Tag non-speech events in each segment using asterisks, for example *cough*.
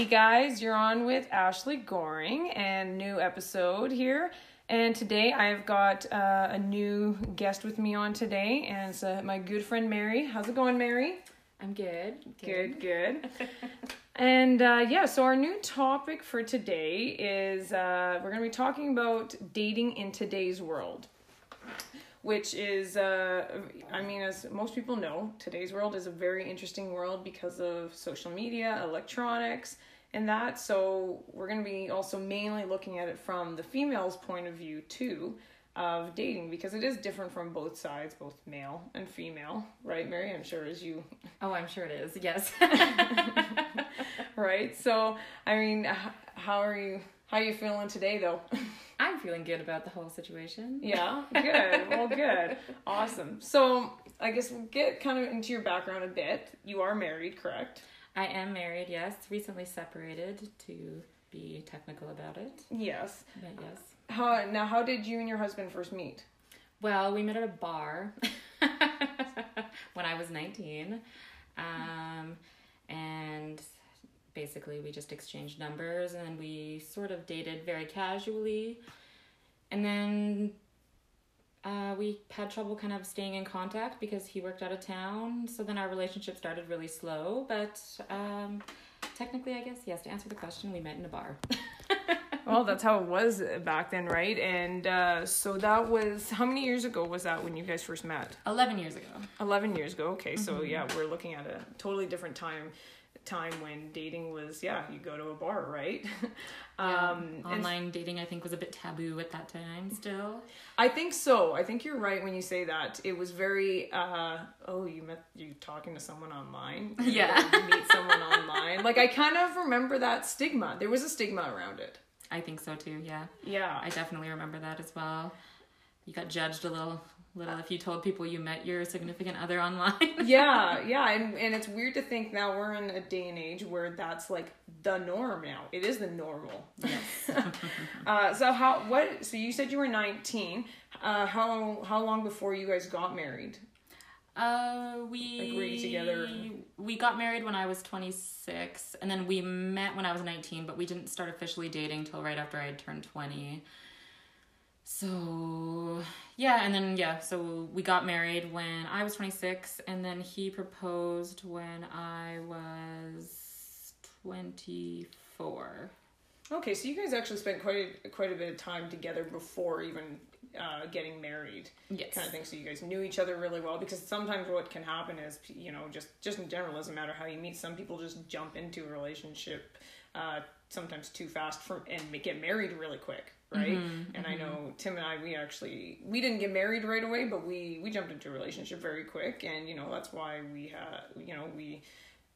Hey guys, you're on with Ashley Goring and new episode here. And today I've got uh, a new guest with me on today, and it's uh, my good friend Mary. How's it going, Mary? I'm good. Good, good. *laughs* and uh, yeah, so our new topic for today is uh, we're going to be talking about dating in today's world which is uh, i mean as most people know today's world is a very interesting world because of social media electronics and that so we're going to be also mainly looking at it from the female's point of view too of dating because it is different from both sides both male and female right mary i'm sure as you *laughs* Oh, I'm sure it is. Yes. *laughs* right so i mean how are you how are you feeling today though *laughs* I'm feeling good about the whole situation. Yeah, good. Well, good. Awesome. So, I guess we'll get kind of into your background a bit. You are married, correct? I am married, yes. Recently separated to be technical about it. Yes. But yes. How now? How did you and your husband first meet? Well, we met at a bar *laughs* when I was 19. Um, and basically we just exchanged numbers and we sort of dated very casually. And then uh, we had trouble kind of staying in contact because he worked out of town. So then our relationship started really slow. But um, technically, I guess, yes, to answer the question, we met in a bar. *laughs* Well, that's how it was back then, right? And uh, so that was how many years ago was that when you guys first met? 11 years ago. Eleven years ago. Okay, so yeah, we're looking at a totally different time time when dating was yeah you go to a bar right *laughs* um and Online dating, I think, was a bit taboo at that time still. I think so. I think you're right when you say that. It was very uh oh, you met you talking to someone online. *laughs* Yeah. You meet someone online. Like I kind of remember that stigma. There was a stigma around it. I think so too, yeah. Yeah. I definitely remember that as well. You got judged a little little if you told people you met your significant other online. *laughs* yeah, yeah, and and it's weird to think now we're in a day and age where that's like the norm now. It is the normal. yes. *laughs* *laughs* Uh so how what so you said you were 19. Uh how how long before you guys got married? Uh, we Agreed together. We got married when I was 26, and then we met when I was 19, but we didn't start officially dating till right after I had turned 20. So, yeah, and then, yeah, so we got married when I was 26, and then he proposed when I was 24. Okay, so you guys actually spent quite a, quite a bit of time together before even uh, getting married, Yes. kind of thing. So you guys knew each other really well. Because sometimes what can happen is, you know, just just in general, doesn't matter how you meet. Some people just jump into a relationship, uh, sometimes too fast for and get married really quick, right? and I know Tim and I, we actually we didn't get married right away, but we we jumped into a relationship very quick, and you know that's why we had, you know, we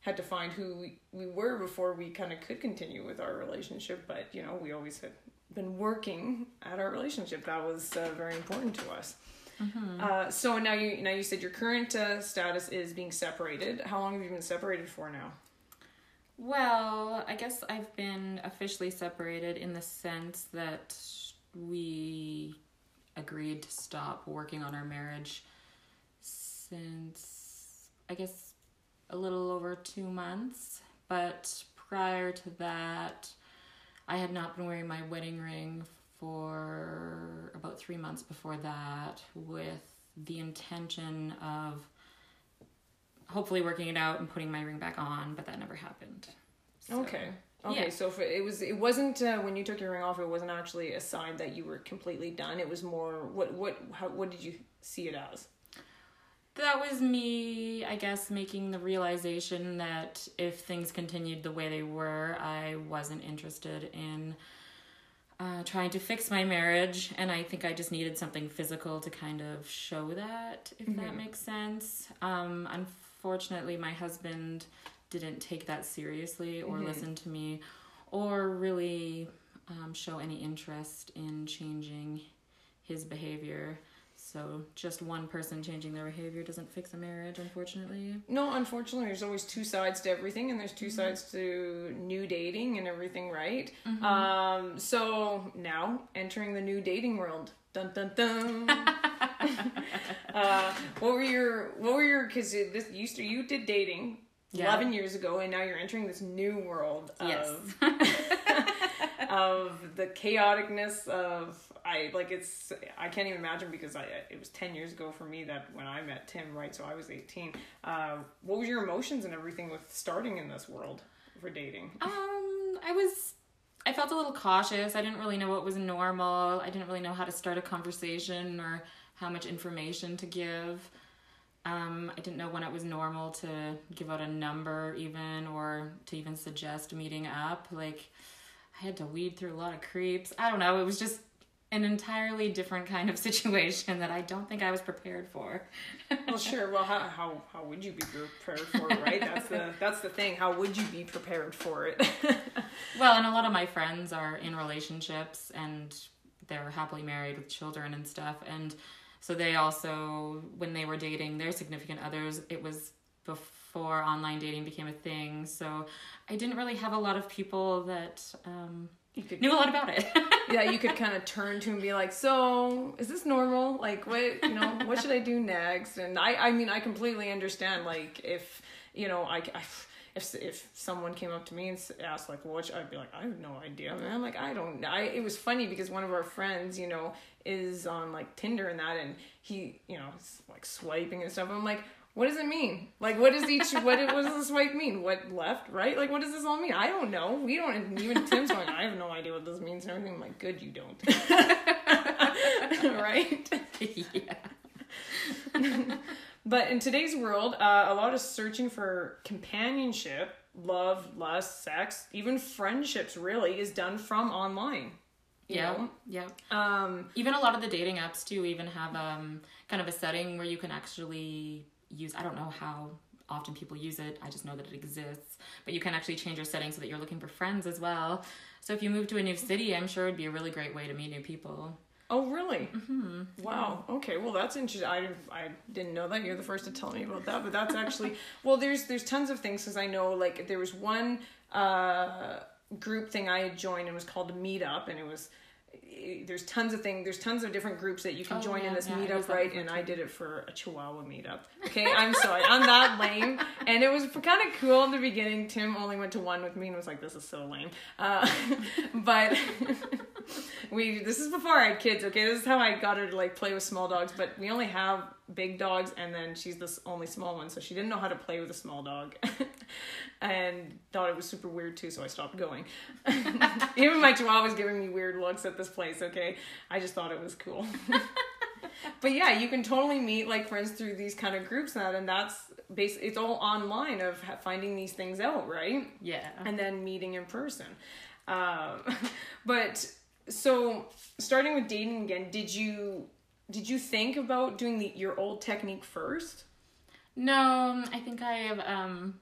had to find who we, we were before we kind of could continue with our relationship but you know we always had been working at our relationship that was uh, very important to us. Uh, so now you now you said your current uh, status is being separated. How long have you been separated for now? Well, I guess I've been officially separated in the sense that we agreed to stop working on our marriage since I guess a little over two months. But prior to that, I had not been wearing my wedding ring for about three months before that, with the intention of hopefully working it out and putting my ring back on, but that never happened. So, okay okay yeah. so if it was it wasn't uh, when you took your ring off it wasn't actually a sign that you were completely done it was more what what how, what did you see it as That was me, I guess, making the realization that if things continued the way they were, I wasn't interested in uh, trying to fix my marriage. And I think I just needed something physical to kind of show that, if that makes sense. Um, unfortunately, my husband didn't take that seriously or listen to me or really um, show any interest in changing his behavior. So just one person changing their behavior doesn't fix a marriage, unfortunately. No, unfortunately, there's always two sides to everything, and there's 2 sides to new dating and everything, right? Um, so now entering the new dating world. Dun dun dun. *laughs* uh, what were your what were your because this you st- you did dating Yeah. 11 years ago, and now you're entering this new world of Yes. *laughs* of the chaoticness of I like it's I can't even imagine because I it was 10 years ago for me that when I met Tim, right? So I was 18. Uh, what was your emotions and everything with starting in this world for dating? Um, I was, I felt a little cautious. I didn't really know what was normal. I didn't really know how to start a conversation or how much information to give. Um, I didn't know when it was normal to give out a number, even, or to even suggest meeting up. Like, I had to weed through a lot of creeps. I don't know. It was just an entirely different kind of *laughs* situation that I don't think I was prepared for. Well, *laughs* sure. Well, how, how how would you be prepared for it, right? That's the *laughs* that's the thing. How would you be prepared for it? Well, and a lot of my friends are in relationships and they're happily married with children and stuff. And so they also, when they were dating their significant others, it was before online dating became a thing. So I didn't really have a lot of people that um, you could knew a lot about it. *laughs* yeah, you could kind of turn to and be like, "So, is this normal? Like, what you know, what should I do next?" And I, I mean, I completely understand. Like, if you know, I, I if if someone came up to me and asked like, "What?" should-" I'd be like, "I have no idea." man like, "I don't." know." I it was funny because one of our friends, you know, is on like Tinder and that, and he, you know, is like swiping and stuff. I'm like. What does it mean? Like, what does each what what does the swipe mean? What left, right? Like, what does this all mean? I don't know. We don't. and Even Tim's going. I have no idea what this means and everything. I'm like, good, you don't. *laughs* right? *laughs* yeah. But in today's world, uh, a lot of searching for companionship, love, lust, sex, even friendships really is done from online. Yeah. Yeah. Um, even a lot of the dating apps too even have um kind of a setting where you can actually use i don't know how often people use it i just know that it exists but you can actually change your settings so that you're looking for friends as well so if you move to a new city i'm sure it'd be a really great way to meet new people oh, really? Mm-hmm. Wow. Okay. Well, that's interesting. I, I didn't know that. You're the first to tell me about that. But that's actually *laughs* well. There's there's tons of things because I know like there was one uh, group thing I had joined and it was called a Meetup, and it was there's tons of things there's tons of different groups that you can Oh, join in this yeah, meetup right? and i did it for a chihuahua meetup. Okay i'm sorry i'm that *laughs* lame. And it was kind of cool in the beginning. Tim only went to one with me and was like this is so lame. Uh, *laughs* but *laughs* we this is before i had kids okay? This is how i got her to like play with small dogs but we only have big dogs and then she's the only small one so she didn't know how to play with a small dog. *laughs* And thought it was super weird too so i stopped going. *laughs* Even my chihuahua was giving me weird looks at this place okay? I just thought it was cool. *laughs* But yeah you can totally meet like friends through these kind of groups now and that's bas it's all online of finding these things out right? Yeah. And then meeting in person. Um, but so starting with dating again, did you did you think about doing the your old technique first? no i think i have um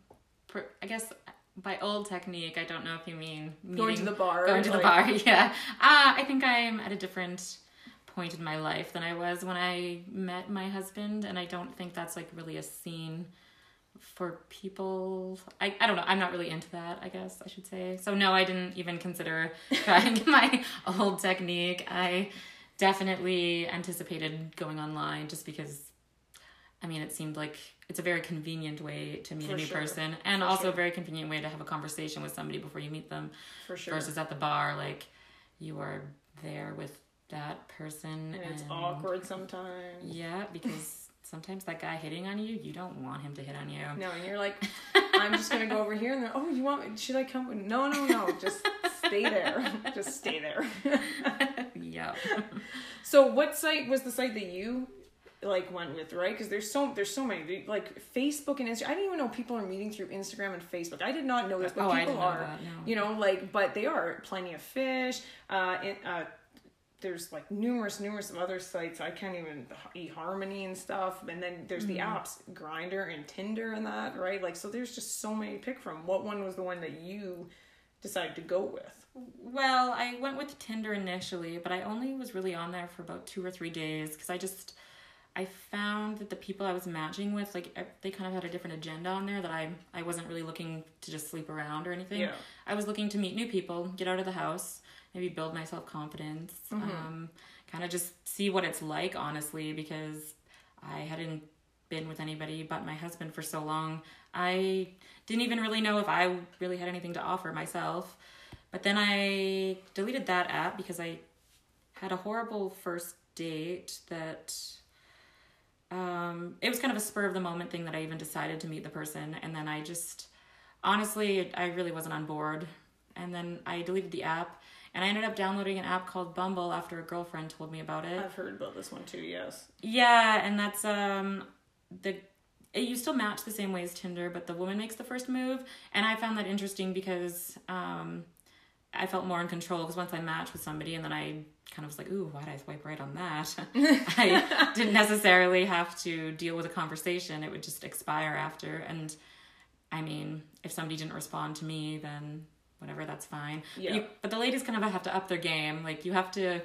per, i guess by old technique i don't know if you mean Going to the bar, going to the bar *laughs* yeah uh, i think i'm at a different point in my life than i was when i met my husband and i don't think that's like really a scene for people I, I don't know i'm not really into that i guess i should say so no i didn't even consider *laughs* trying my old technique i definitely anticipated going online just because i mean it seemed like it's a very convenient way to meet For a new sure. person and For also sure. a very convenient way to have a conversation with somebody before you meet them For sure. versus at the bar like you are there with that person and it's awkward sometimes. yeah because sometimes that guy hitting on you you don't want him to hit on you No, and you're like, *laughs* I'm just gonna go over here, and they're, oh, you want? me? Should I come? No, no, no, just stay there. *laughs* just stay there. *laughs* yeah So what site was the site that you like went with, right? Because there's so there's so many like Facebook and Instagram. I didn't even know people are meeting through Instagram and Facebook. I did not know this, but Oh, I people are. that, no. You know, like but they are plenty of fish. Uh, in, uh, there's like numerous numerous of other sites. I can't even eHarmony and stuff. And then there's the Mm-hmm. apps Grindr and Tinder and that, right? Like so there's just so many to pick from. What one was the one that you decided to go with? Well, I went with Tinder initially, but I only was really on there for about two or three days because I just I found that the people I was matching with, like they kind of had a different agenda on there that I I wasn't really looking to just sleep around or anything. Yeah. I was looking to meet new people, get out of the house, maybe build my self confidence, um, kind of just see what it's like, honestly, because I hadn't been with anybody but my husband for so long. I didn't even really know if I really had anything to offer myself. But then I deleted that app because I had a horrible first date that um, it was kind of a spur of the moment thing that I even decided to meet the person. And then I just, honestly, I really wasn't on board. And then I deleted the app and I ended up downloading an app called Bumble after a girlfriend told me about it. I've heard about this one too, yes. Yeah, and that's um the you still match the same way as Tinder, but the woman makes the first move, and I found that interesting because um I felt more in control because once I matched with somebody and then I kind of was like, ooh, why did I swipe right on that? *laughs* *laughs* I didn't necessarily have to deal with a conversation. It would just expire after. And I mean, if somebody didn't respond to me, then whatever, that's fine. Yeah. But, you, but the ladies kind of have to up their game. Like you have to,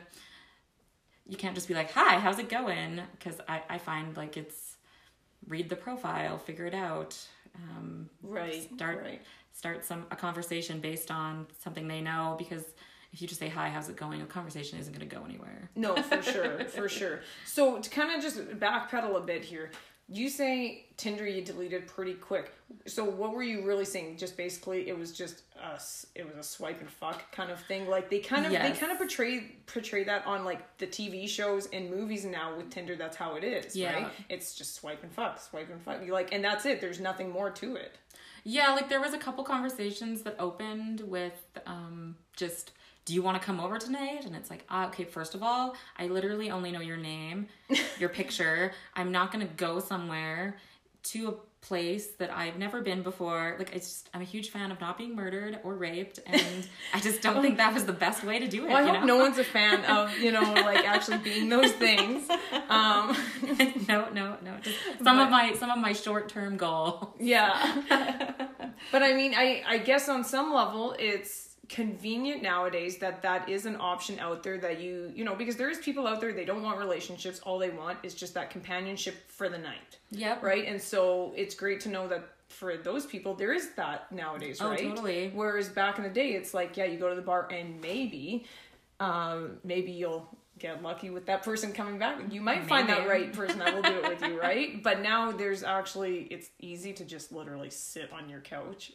you can't just be like, hi, how's it going? Because I, I find like it's read the profile, figure it out. Um, Right. Start Right. start some a conversation based on something they know because if you just say hi how's it going a conversation isn't going to go anywhere No, for sure, for *laughs* sure. So to kind of just backpedal a bit here, you say Tinder you deleted pretty quick. So what were you really saying? Just basically, it was just us. It was a swipe and fuck kind of thing. Like they kind of Yes. they kind of portray portray that on like the TV shows and movies now with Tinder. That's how it is, Yeah. right? It's just swipe and fuck, swipe and fuck. You like, and that's it. There's nothing more to it. yeah like there was a couple conversations that opened with um just do you want to come over tonight and it's like ah, okay first of all i literally only know your name *laughs* your picture i'm not going to go somewhere to a place that i've never been before like it's just i'm a huge fan of not being murdered or raped and *laughs* i just don't think that was the best way to do it Well, I you hope know? no one's a fan of you know like actually being those *laughs* things. Um, *laughs* no, no, no. Just some of my some of my short term goal. Yeah. but I mean, I I guess on some level it's convenient nowadays that that is an option out there that you you know because there is people out there they don't want relationships all they want is just that companionship for the night Yep. right and so it's great to know that for those people there is that nowadays Oh, right totally. whereas back in the day it's like yeah you go to the bar and maybe um maybe you'll get lucky with that person coming back you might find that right person that will do it with you *laughs* right but now there's actually it's easy to just literally sit on your couch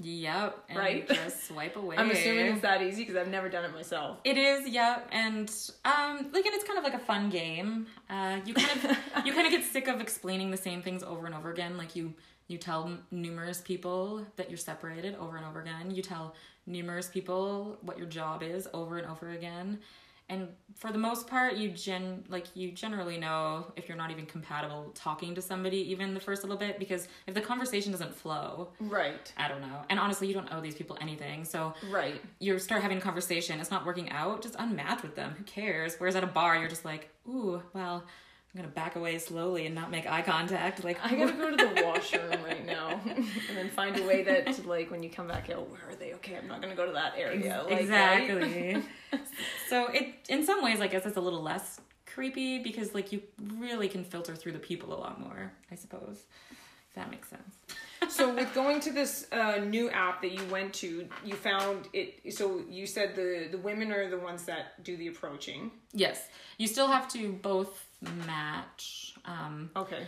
Yep. And Right? Just swipe away. i'm assuming it's that easy because i've never done it myself It is, Yep. and um, like, and it's kind of like a fun game. Uh, you kind of you kind of get sick of explaining the same things over and over again. Like you you tell numerous people that you're separated over and over again. You tell numerous people what your job is over and over again. And for the most part, you gen like you generally know if you're not even compatible talking to somebody even the first little bit because if the conversation doesn't flow, right I don't know. And honestly, you don't owe these people anything. So right you start having a conversation, it's not working out, just unmatch with them. Who cares? Whereas at a bar, you're just like, ooh, well, I'm gonna back away slowly and not make eye contact. Like, i gotta go to the *laughs* washroom right now *laughs* and then find a way that like when you come back out where are they okay i'm not gonna go to that area like, right? exactly. *laughs* so it, in some ways, I guess it's a little less creepy because like you really can filter through the people a lot more. I suppose. If that makes sense. so with going to this uh, new app that you went to you found it so you said the the women are the ones that do the approaching Yes, you still have to both match. Um, okay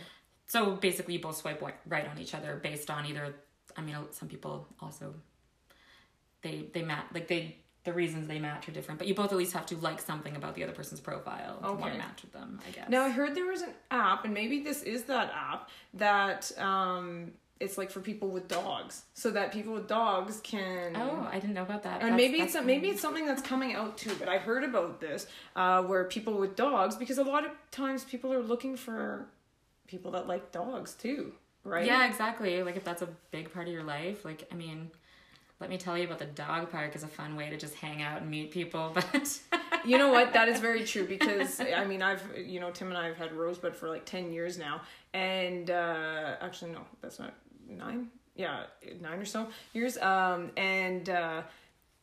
So basically, you both swipe right on each other based on either. I mean, some people also they they match like they the reasons they match are different, but you both at least have to like something about the other person's profile to want to match with them. I guess. now i heard there was an app and maybe this is that app that um it's like for people with dogs so that people with dogs can Oh, I didn't know about that. and maybe that's it's maybe it's something that's coming out too but i heard about this uh, where people with dogs because a lot of times people are looking for people that like dogs too right Yeah, exactly. Like if that's a big part of your life, like I mean, let me tell you about the dog park is a fun way to just hang out and meet people, *laughs* but you know what that is very true because i mean i've you know tim and i have had rosebud for like 10 years now and uh actually no that's not nine yeah nine or so years um and uh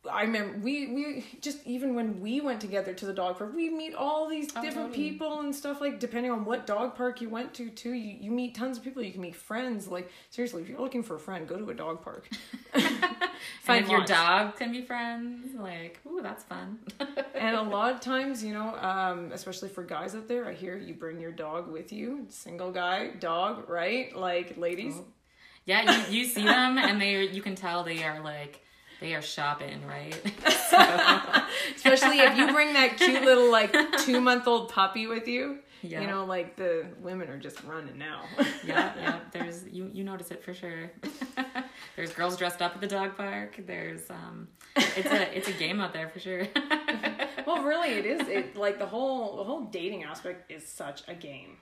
I remember we we just even when we went together to the dog park, we meet all these Oh, different totally. people and stuff. Like depending on what dog park you went to, too, you, you meet tons of people. You can meet friends. Like seriously, if you're looking for a friend, go to a dog park. *laughs* *laughs* if your dog can be friends, like, ooh, that's fun. *laughs* and a lot of times, you know, um, especially for guys out there, I hear you bring your dog with you. Single guy, dog, right? Like ladies. Yeah, you, you see them and they you can tell they are like they are shopping, right? *laughs* Especially if you bring that cute little like two month old puppy with you. Yeah. You know, like the women are just running now. yeah, yeah. There's you you notice it for sure. *laughs* There's girls dressed up at the dog park. There's um it's a it's a game out there for sure. *laughs* well, really, it is. It like the whole the whole dating aspect is such a game,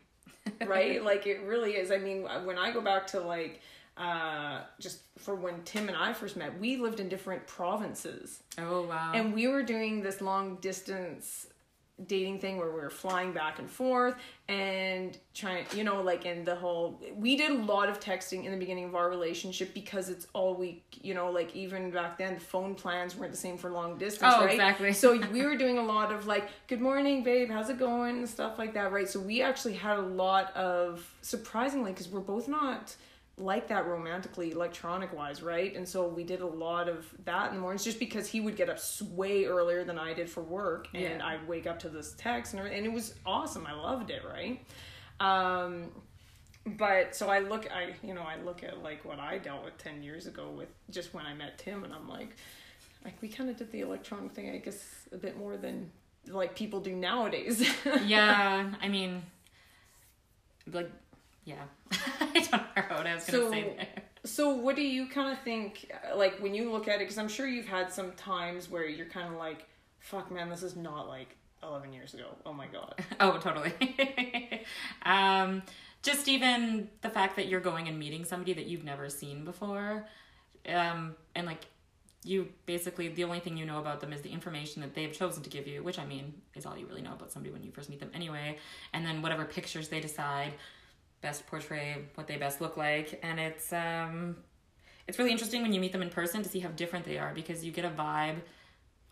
right? like it really is. I mean, when I go back to like uh just for when Tim and I first met, we lived in different provinces. oh wow. And we were doing this long distance dating thing where we were flying back and forth and trying you know like in the whole we did a lot of texting in the beginning of our relationship because it's all we you know like even back then the phone plans weren't the same for long distance Oh, right exactly. so *laughs* we were doing a lot of like good morning babe how's it going and stuff like that right so we actually had a lot of surprisingly because we're both not like that romantically electronic wise right? And so we did a lot of that in the mornings just because he would get up way earlier than i did for work and Yeah. i'd wake up to this text and and it was awesome. I loved it right? Um but so i look i you know i look at like what i dealt with 10 years ago with just when i met tim and i'm like like we kind of did the electronic thing i guess a bit more than like people do nowadays. *laughs* Yeah, I mean like yeah. *laughs* I don't know what I was gonna So- say there. So, what do you kind of think, uh, like, when you look at it? Because I'm sure you've had some times where you're kind of like, fuck, man, this is not like 11 years ago. Oh my God. *laughs* Oh, totally. *laughs* um, just even the fact that you're going and meeting somebody that you've never seen before, um, and like you basically the only thing you know about them is the information that they've chosen to give you, which I mean is all you really know about somebody when you first meet them anyway, and then whatever pictures they decide best portray what they best look like, and it's um, it's really interesting when you meet them in person to see how different they are because you get a vibe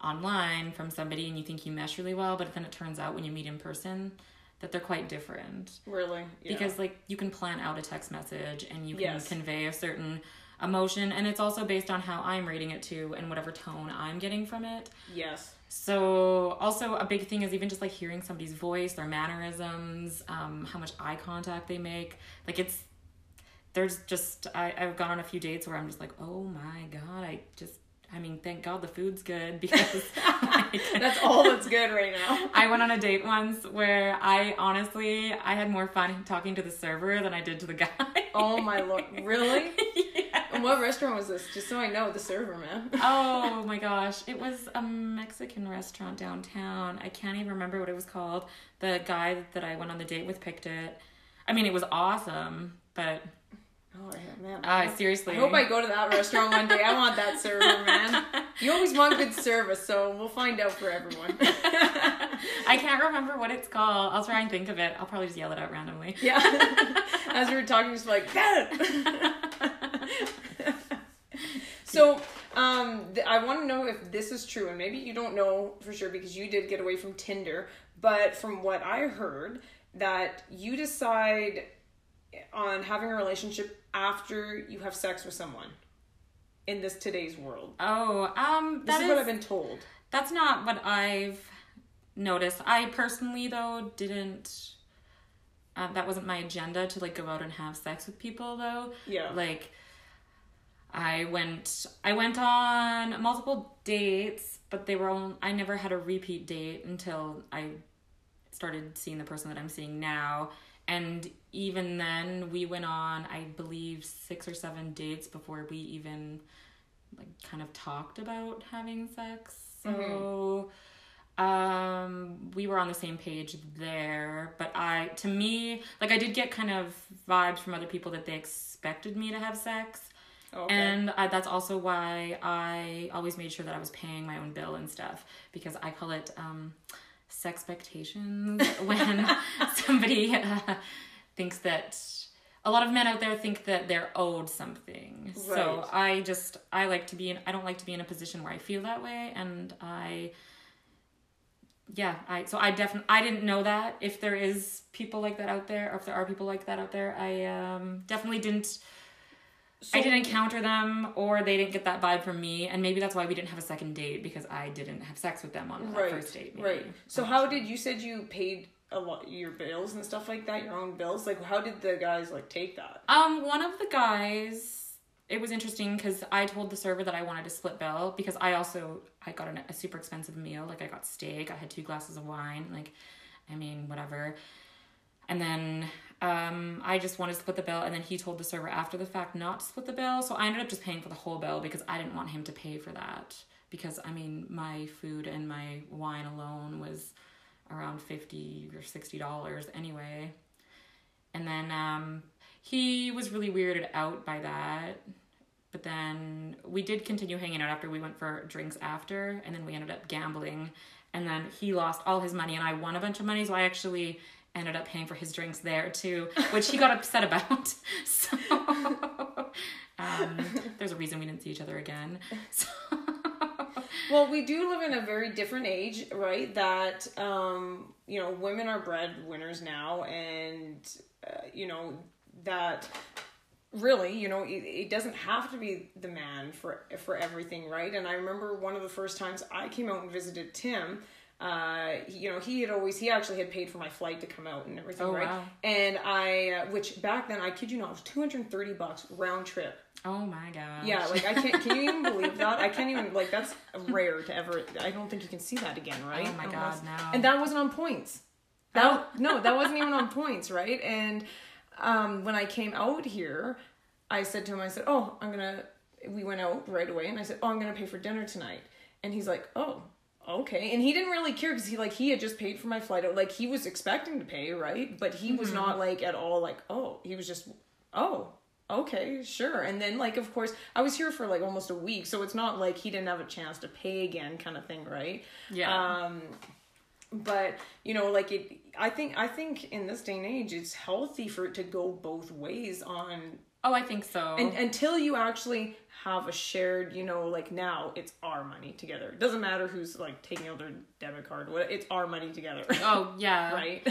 online from somebody and you think you mesh really well, but then it turns out when you meet in person that they're quite different. Really? Yeah. Because like you can plan out a text message and you can Yes. convey a certain emotion and it's also based on how I'm reading it too and whatever tone I'm getting from it. yes. So also a big thing is even just like hearing somebody's voice, their mannerisms, um, how much eye contact they make. Like it's there's just I, I've gone on a few dates where I'm just like, oh my god, I just I mean, thank God the food's good *laughs* because *laughs* That's all that's good right now. *laughs* I went on a date once where I honestly I had more fun talking to the server than I did to the guy. Oh my lord. Really? And what restaurant was this? Just so I know the server, man. *laughs* Oh my gosh. It was a Mexican restaurant downtown. I can't even remember what it was called. The guy that I went on the date with picked it. I mean, it was awesome, but Oh man. uh, seriously. I hope I go to that restaurant one day. I want that server, man. *laughs* You always want good service, so we'll find out for everyone. *laughs* I can't remember what it's called. I'll try and think of it. I'll probably just yell it out randomly. yeah. As we were talking, just like that. So, um, th- I want to know if this is true, and maybe you don't know for sure because you did get away from Tinder. But from what I heard, that you decide on having a relationship after you have sex with someone in this today's world. Oh, um, This that is what is- I've been told. That's not what I've noticed. I personally, though, didn't. Uh, that wasn't my agenda to like go out and have sex with people, though. Yeah. Like, I went, I went on multiple dates, but they were all. I never had a repeat date until I started seeing the person that I'm seeing now. And even then, we went on, I believe, six or seven dates before we even like kind of talked about having sex. So um we were on the same page there, but I to me, like I did get kind of vibes from other people that they expected me to have sex. Okay. And I, that's also why I always made sure that I was paying my own bill and stuff because I call it um, sexpectations *laughs* when *laughs* somebody uh, thinks that a lot of men out there think that they're owed something. So I just I like to be in I don't like to be in a position where I feel that way and I yeah, I so I definitely I didn't know that if there is people like that out there or if there are people like that out there. I um definitely didn't So, I didn't encounter them, or they didn't get that vibe from me, and maybe that's why we didn't have a second date because I didn't have sex with them on that right, first date. maybe. right. So how did you said you paid a lot your bills and stuff like that, your own bills? Like, how did the guys like take that? Um, one of the guys, it was interesting because I told the server that I wanted to split bill because I also I got an, a super expensive meal. Like I got steak, I had two glasses of wine. Like, I mean, whatever. And then um, I just wanted to split the bill, and then he told the server after the fact not to split the bill. So I ended up just paying for the whole bill because I didn't want him to pay for that. Because I mean, my food and my wine alone was around fifty or sixty dollars anyway. And then um, he was really weirded out by that. But then we did continue hanging out after we went for drinks after, and then we ended up gambling. And then he lost all his money, and I won a bunch of money, so I actually ended up paying for his drinks there too, which he got upset about. *laughs* So um, there's a reason we didn't see each other again. So Well, we do live in a very different age, right? That um, you know, women are breadwinners now, and uh, you know that really, you know, it, it doesn't have to be the man for for everything, right? And I remember one of the first times I came out and visited Tim. Uh, you know, he had always he actually had paid for my flight to come out and everything, Oh, right? wow. And I, uh, which back then I kid you not, it was two hundred and thirty bucks round trip. oh my god. Yeah, like I can't. Can you even *laughs* believe that? I can't even like that's rare to ever. I don't think you can see that again, right? Oh my God, no. And that wasn't on points. That no, that wasn't even on points, right? And um, when I came out here, I said to him, I said, "Oh, I'm gonna." We went out right away, and I said, "Oh, I'm gonna pay for dinner tonight." And he's like, "Oh." Okay, and he didn't really care because he like he had just paid for my flight. Like he was expecting to pay, right? But he was not like at all like, oh, he was just, oh, okay, sure. And then like of course I was here for like almost a week, so it's not like he didn't have a chance to pay again kind of thing, right? Yeah. Um but you know like it I think I think in this day and age it's healthy for it to go both ways on oh, I think so. and until you actually have a shared, you know, like now it's our money together. It doesn't matter who's like taking out their debit card. What it's our money together. oh yeah. *laughs* right?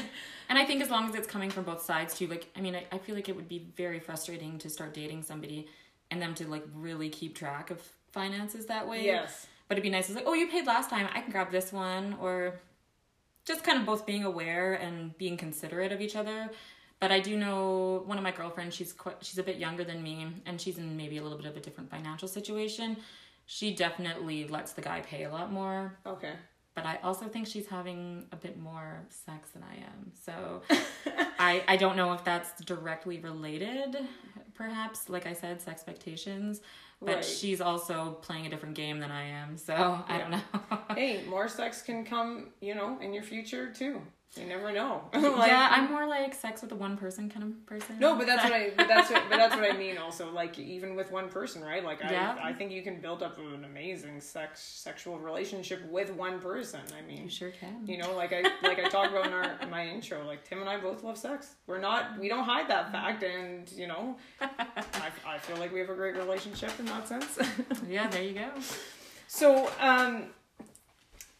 And I think as long as it's coming from both sides too, like I mean, I, I feel like it would be very frustrating to start dating somebody and them to like really keep track of finances that way. Yes. But it'd be nice. It's like, oh, you paid last time. I can grab this one, or just kind of both being aware and being considerate of each other. But I do know one of my girlfriends. She's quite, she's a bit younger than me, and she's in maybe a little bit of a different financial situation. She definitely lets the guy pay a lot more Okay. but I also think she's having a bit more sex than I am. So *laughs* I I don't know if that's directly related, perhaps. Like I said, sex expectations. But Right. she's also playing a different game than I am. So I don't know. *laughs* Hey, more sex can come, you know, in your future too. You never know. *laughs* yeah, I'm more like sex with a one person kind of person. No, but that's what I. But that's what. But that's what I *laughs* mean. Also, like even with one person, right? Like I, Yeah. I think you can build up an amazing sex sexual relationship with one person. I mean, You sure can. you know, like I like I talked about in our in *laughs* my intro. Like Tim and I both love sex. We're not. We don't hide that fact, and you know, I, I feel like we have a great relationship in that sense. Yeah, there you go. So, um,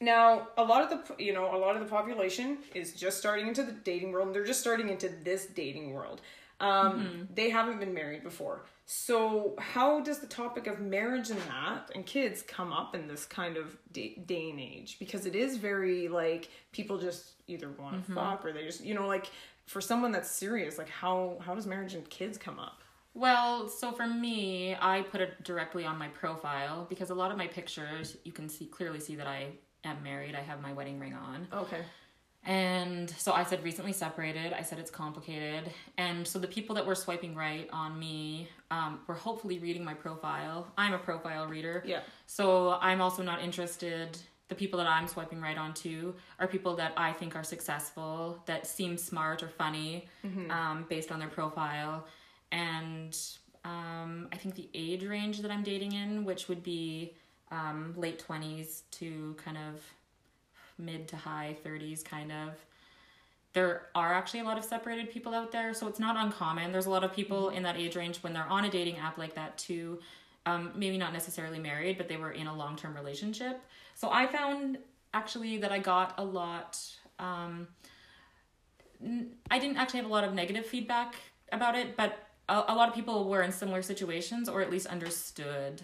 now a lot of the you know a lot of the population is just starting into the dating world. And they're just starting into this dating world. Um, They haven't been married before. So, how does the topic of marriage and that and kids come up in this kind of day, day and age? Because it is very like people just either want to fuck or they just you know like for someone that's serious, like how how does marriage and kids come up? Well, so for me, I put it directly on my profile because a lot of my pictures, you can see clearly see that I am married. I have my wedding ring on. Okay. And so I said recently separated. I said it's complicated. And so the people that were swiping right on me um, were hopefully reading my profile. I'm a profile reader. Yeah. So I'm also not interested. The people that I'm swiping right onto are people that I think are successful, that seem smart or funny um, based on their profile. And um, I think the age range that I'm dating in, which would be um, late 20s to kind of mid to high 30s, kind of. There are actually a lot of separated people out there, so it's not uncommon. There's a lot of people in that age range when they're on a dating app like that too. Um, maybe not necessarily married, but they were in a long term relationship. So I found actually that I got a lot. Um, I didn't actually have a lot of negative feedback about it, but a, a lot of people were in similar situations or at least understood.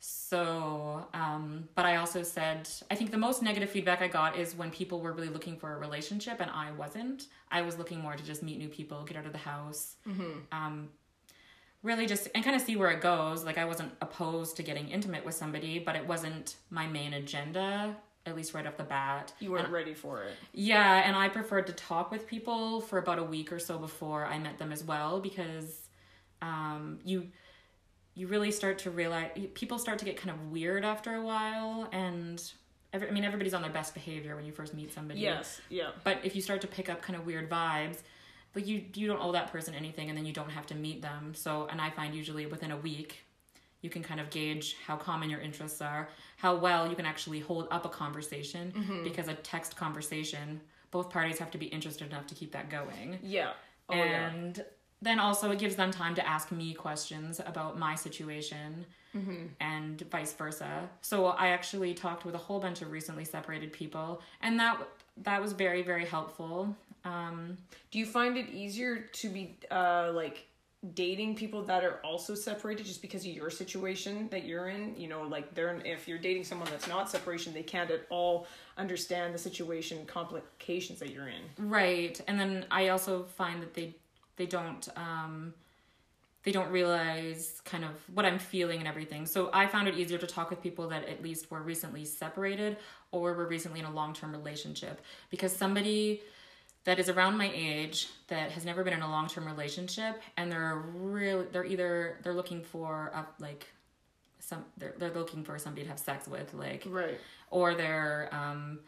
So, um, but I also said, I think the most negative feedback I got is when people were really looking for a relationship and I wasn't. I was looking more to just meet new people, get out of the house, um, really just, and kind of see where it goes. Like, I wasn't opposed to getting intimate with somebody, but it wasn't my main agenda, at least right off the bat. You weren't ready for it. Yeah, and I preferred to talk with people for about a week or so before I met them as well because um, you you really start to realize people start to get kind of weird after a while and every, I mean everybody's on their best behavior when you first meet somebody. Yes. Yeah. But if you start to pick up kind of weird vibes, like you you don't owe that person anything and then you don't have to meet them. So and I find usually within a week you can kind of gauge how common your interests are, how well you can actually hold up a conversation mm-hmm. because a text conversation, both parties have to be interested enough to keep that going. Yeah. Oh yeah. Then also it gives them time to ask me questions about my situation and vice versa. So I actually talked with a whole bunch of recently separated people and that that was very very helpful. Um Do you find it easier to be uh like dating people that are also separated just because of your situation that you're in? You know, like they're if you're dating someone that's not separation, they can't at all understand the situation complications that you're in. Right. And then I also find that they they don't um they don't realize kind of what I'm feeling and everything. So I found it easier to talk with people that at least were recently separated or were recently in a long-term relationship because somebody that is around my age that has never been in a long-term relationship and they're really they're either they're looking for a, like some they're, they're looking for somebody to have sex with like Right. or they're um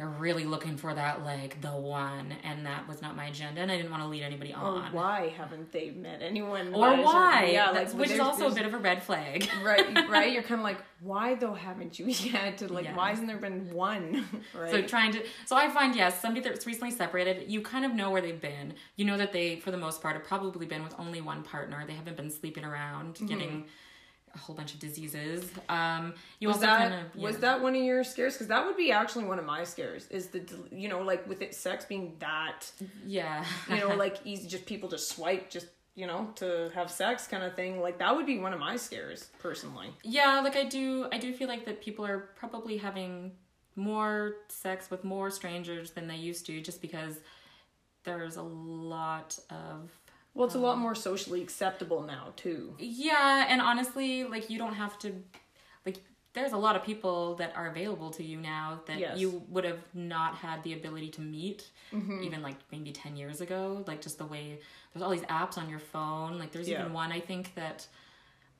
they're really looking for that like the one and that was not my agenda and I didn't want to lead anybody Or on. why haven't they met anyone? Or is- why? Yeah, That's- like which is also a bit of a red flag. *laughs* right, *laughs* right. You're kind of like, why though haven't you *laughs* yet? Like, Yeah. why hasn't there been one? right. So trying to so I find yes, somebody that's recently separated, you kind of know where they've been. You know that they for the most part have probably been with only one partner. They haven't been sleeping around, mm-hmm. getting a whole bunch of diseases. Um you was also that kind of was that one of your scares? Because that would be actually one of my scares. Is the you know like with it sex being that yeah. you know *laughs* like easy just people just swipe just you know to have sex kind of thing like that would be one of my scares personally. Yeah, like I do I do feel like that people are probably having more sex with more strangers than they used to just because there's a lot of Well, it's a lot um, more socially acceptable now too. yeah, and honestly, like you don't have to like there's a lot of people that are available to you now that Yes. you would have not had the ability to meet mm-hmm. even like maybe 10 years ago like just the way there's all these apps on your phone like there's Yeah. even one i think that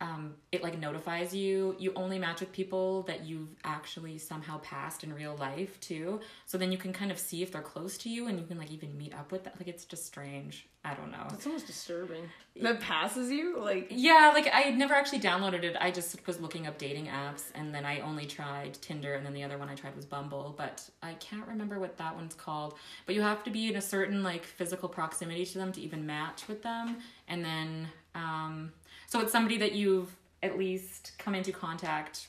um, it like notifies you you only match with people that you've actually somehow passed in real life too so then you can kind of see if they're close to you and you can like even meet up with them like it's just strange i don't know That's almost disturbing. That passes you like yeah, like I never actually downloaded it. I just was looking up dating apps and then I only tried Tinder and then the other one I tried was Bumble, but I can't remember what that one's called. But you have to be in a certain like physical proximity to them to even match with them. And then um so it's somebody that you've at least come into contact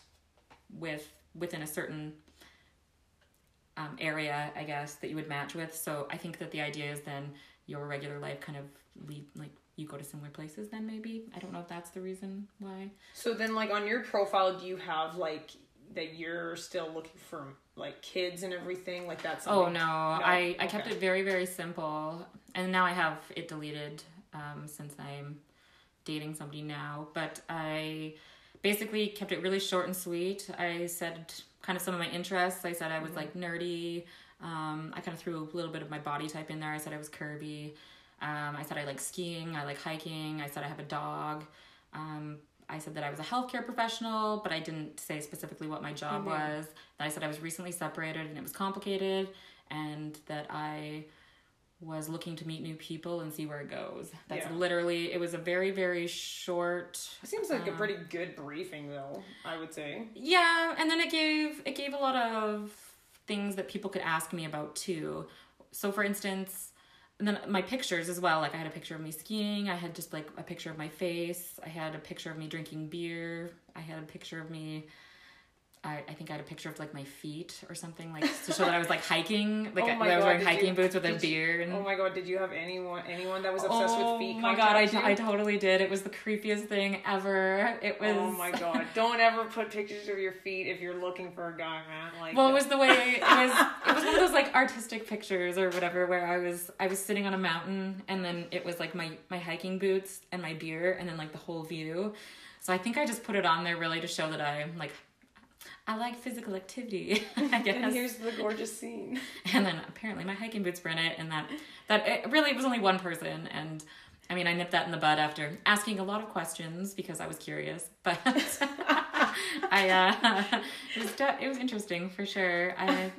with within a certain um, area, I guess, that you would match with. So I think that the idea is then your regular life kind of lead like you go to similar places then maybe. I don't know if that's the reason why. So then, like on your profile, do you have like that you're still looking for like kids and everything like that's? Oh no, I I kept it very very simple, and now I have it deleted um, since I'm dating somebody now. But I basically kept it really short and sweet. I said kind of some of my interests. I said I was like nerdy. Um, I kind of threw a little bit of my body type in there. I said I was curvy. Um, I said I like skiing. I like hiking. I said I have a dog. Um, I said that I was a healthcare professional, but I didn't say specifically what my job was. That I said I was recently separated and it was complicated, and that I was looking to meet new people and see where it goes. That's Yeah. literally. It was a very very short. It seems like Um, a pretty good briefing, though. I would say. Yeah, and then it gave it gave a lot of things that people could ask me about too. So for instance, and then my pictures as well. Like I had a picture of me skiing. I had just like a picture of my face. I had a picture of me drinking beer. I had a picture of me I, I think I had a picture of like my feet or something like to show that I was like *laughs* hiking, like Oh I, my I was wearing hiking you- boots with a beard. And, Oh my god, did you have anyone anyone that was obsessed oh with feet? Oh my god, I, you? I totally did. It was the creepiest thing ever. It oh was. Oh my *laughs* god! Don't ever put pictures of your feet if you're looking for a guy, man. Like, Well, it was the way it *laughs* was. It was one of those like artistic pictures or whatever, where I was I was sitting on a mountain, and then it was like my my hiking boots and my beer, and then like the whole view. So I think I just put it on there really to show that I'm like I like physical activity. *laughs* I *laughs* guess. and here's the gorgeous scene. and then apparently my hiking boots were in it, and that that it, really it was only one person, and I mean I nipped that in the bud after asking a lot of questions because I was curious, *laughs* but I uh, it was it was interesting for sure. I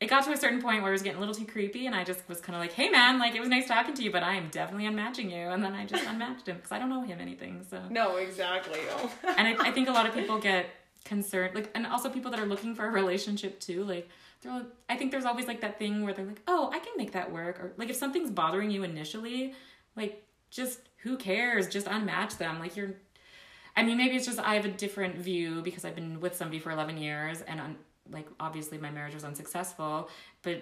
it got to a certain point where it was getting a little too creepy, and I just was kind of like, "Hey man, like it was nice talking to you, but I am definitely unmatching you," and then I just unmatched him because I don't know him anything, so No, exactly. And I, I think a lot of people get concerned like and also people that are looking for a relationship too like i think there's always like that thing where they're like oh i can make that work or like if something's bothering you initially like just who cares? Just unmatch them. Like you're i mean maybe it's just i have a different view because i've been with somebody for 11 years and un, like obviously my marriage was unsuccessful but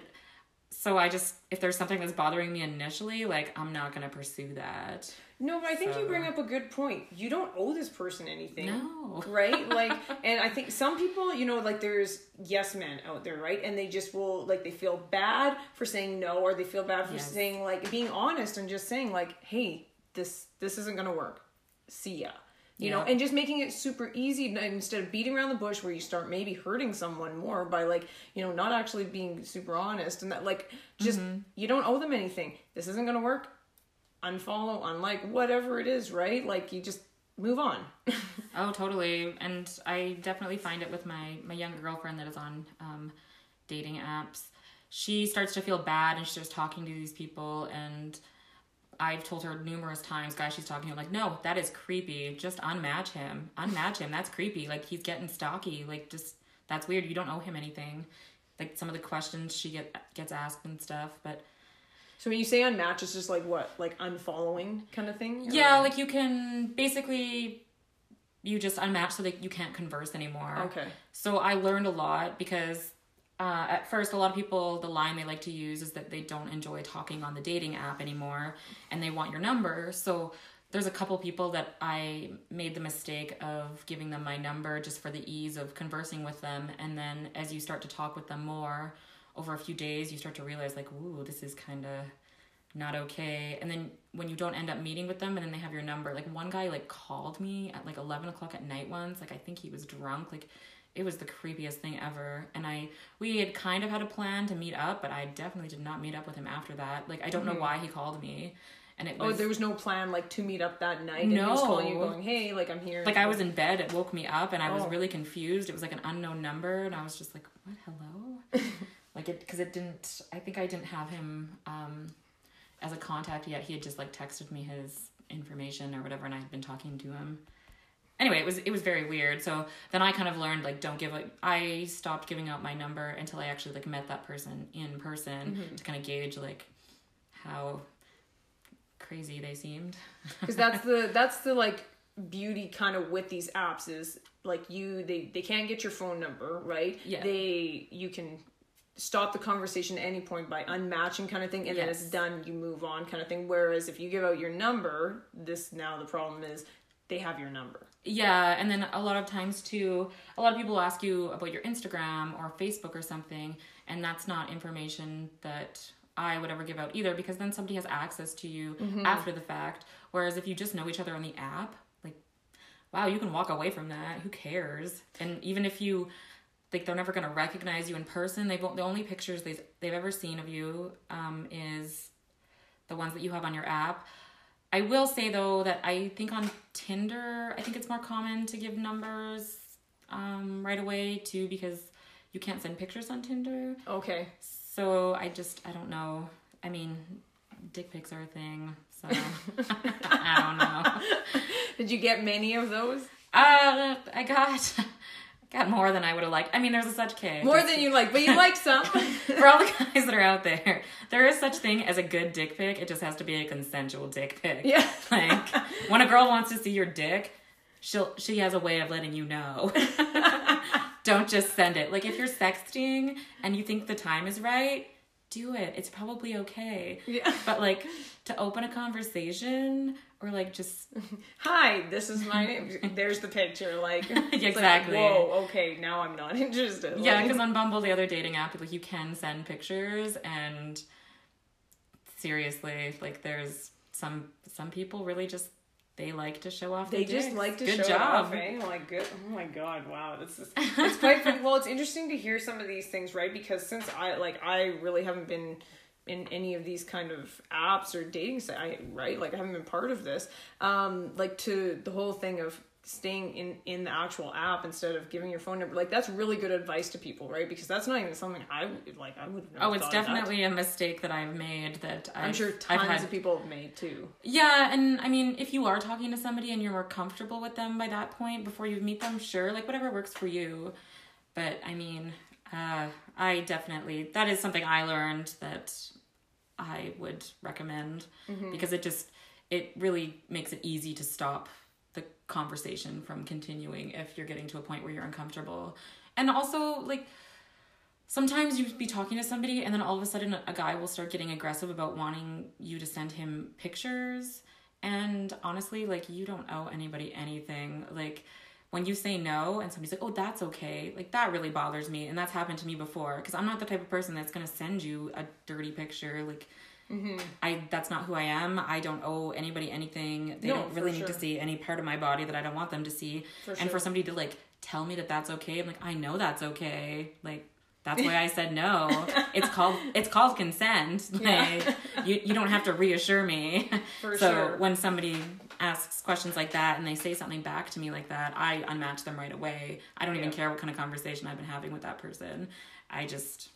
so i just if there's something that's bothering me initially like i'm not gonna pursue that No, but I think you bring up a good point. You don't owe this person anything. no right *laughs* like and i think some people you know like there's yes men out there right and they just will like they feel bad for saying no or they feel bad for Yes. saying like being honest and just saying like hey this this isn't gonna work see ya you know and just making it super easy instead of beating around the bush where you start maybe hurting someone more by like you know not actually being super honest and that like just you don't owe them anything. This isn't gonna work. Unfollow unlike whatever it is right? Like you just move on. *laughs* Oh, totally. And I definitely find it with my my younger girlfriend that is on um, dating apps. She starts to feel bad and she starts talking to these people and I've told her numerous times, guys, she's talking to, like, no, that is creepy. Just unmatch him. Unmatch him. That's creepy. Like, he's getting stocky. Like, just, that's weird. You don't owe him anything. Like, some of the questions she get gets asked and stuff. But So when you say unmatch, it's just like what, like unfollowing kind of thing? Yeah, like, you can basically, you just unmatch so that you can't converse anymore. okay, So I learned a lot because uh, at first, a lot of people, the line they like to use is that they don't enjoy talking on the dating app anymore and they want your number. So there's a couple people that I made the mistake of giving them my number just for the ease of conversing with them. And then as you start to talk with them more over a few days, you start to realize, like, ooh, this is kind of not okay. And then when you don't end up meeting with them and then they have your number, like one guy like called me at like 11 o'clock at night once. Like I think he was drunk. Like it was the creepiest thing ever. And I, we had kind of had a plan to meet up, but I definitely did not meet up with him after that. Like I don't know why he called me. And it Oh, there was no plan like to meet up that night. Was calling you, going, "Hey, like I'm here." like I was in bed, it woke me up and I was Oh. really confused. It was like an unknown number and I was just like, what, hello? *laughs* like it, cause it didn't, I think I didn't have him, um, as a contact yet. He had just like texted me his information or whatever and I had been talking to him. Anyway, it was it was very weird. So then I kind of learned like don't give it. I stopped giving out my number until I actually like met that person in person Mm-hmm. to kind of gauge like how crazy they seemed. because that's the *laughs* that's the like beauty kind of with these apps is like you they they can't get your phone number right Yeah. they you can stop the conversation at any point by unmatching kind of thing and then it's done you move on kind of thing whereas if you give out your number this now the problem is they have your number Yeah, and then a lot of times too, a lot of people ask you about your Instagram or Facebook or something, and that's not information that I would ever give out either because then somebody has access to you after the fact. Whereas if you just know each other on the app, like, wow, you can walk away from that. Who cares? And even if you like they're never gonna recognize you in person. They've the only pictures they've they've ever seen of you um, is the ones that you have on your app. I will say though that I think on Tinder, I think it's more common to give numbers um, right away too because you can't send pictures on Tinder. okay So I just I don't know. I mean, dick pics are a thing, so *laughs* I don't know. *laughs* did you get many of those Uh, I got *laughs* got more than I would have liked. I mean, there's a such case. more than you like but you like some *laughs* for all the guys that are out there, there is such thing as a good dick pic. It just has to be a consensual dick pic. yeah *laughs* Like when a girl wants to see your dick, she'll she has a way of letting you know. *laughs* don't just send it. Like if you're sexting and you think the time is right, do it. It's probably okay. Yeah. But like to open a conversation or like just *laughs* Hi, this is my name. *laughs* There's the picture. Like, *laughs* it's like, Exactly. Whoa, okay, now I'm not interested. yeah, because on Bumble, the other dating app, like you can send pictures, and seriously, like there's some some people really just they like to show off. they just dicks. like to Good show job. off, eh? Like, good. Oh my god, wow, this is it's quite. Well, it's interesting to hear some of these things, right? Because since I like, I really haven't been in any of these kind of apps or dating site, right? Like, I haven't been part of this. Um, like to the whole thing of staying in in the actual app instead of giving your phone number like that's really good advice to people right because that's not even something i would like i would Oh, it's definitely a mistake that I've made that i'm I've, sure tons had of people have made too Yeah, and I mean, if you are talking to somebody and you're more comfortable with them by that point before you meet them, sure, like whatever works for you. But I mean, uh, I definitely that is something I learned that I would recommend mm-hmm. because it just it really makes it easy to stop the conversation from continuing if you're getting to a point where you're uncomfortable. And also like sometimes you'd be talking to somebody and then all of a sudden a guy will start getting aggressive about wanting you to send him pictures. And honestly like you don't owe anybody anything. Like when you say no and somebody's like oh that's okay like that really bothers me and that's happened to me before because i'm not the type of person that's going to send you a dirty picture like mm-hmm. I that's not who I am. I don't owe anybody anything. They No, don't really need to see any part of my body that I don't want them to see. For and sure. for somebody to like tell me that that's okay, I'm like, I know that's okay. Like that's why *laughs* I said no. It's called it's called consent. Like you you don't have to reassure me. *laughs* For so sure. when somebody asks questions like that and they say something back to me like that, I unmatch them right away. I don't even care what kind of conversation I've been having with that person. I just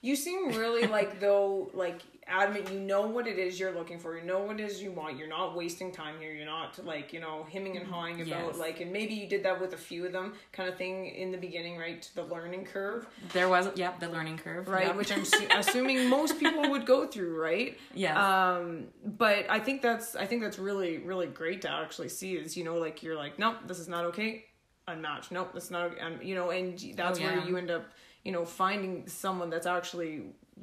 You seem really like *laughs* though like adamant. You know what it is you're looking for. You know what it is you want. You're not wasting time here. You're not like you know hemming and hawing about Yes. like. And maybe you did that with a few of them, kind of thing in the beginning, right? The learning curve, there was yep, the learning curve. right? Yep. Which I'm *laughs* su- assuming most people would go through, right? Yeah. Um, but I think that's I think that's really really great to actually see is you know like you're like nope this is not okay, unmatched. Nope, that's not okay. Um, you know, and that's Oh, where you end up you know finding someone that's actually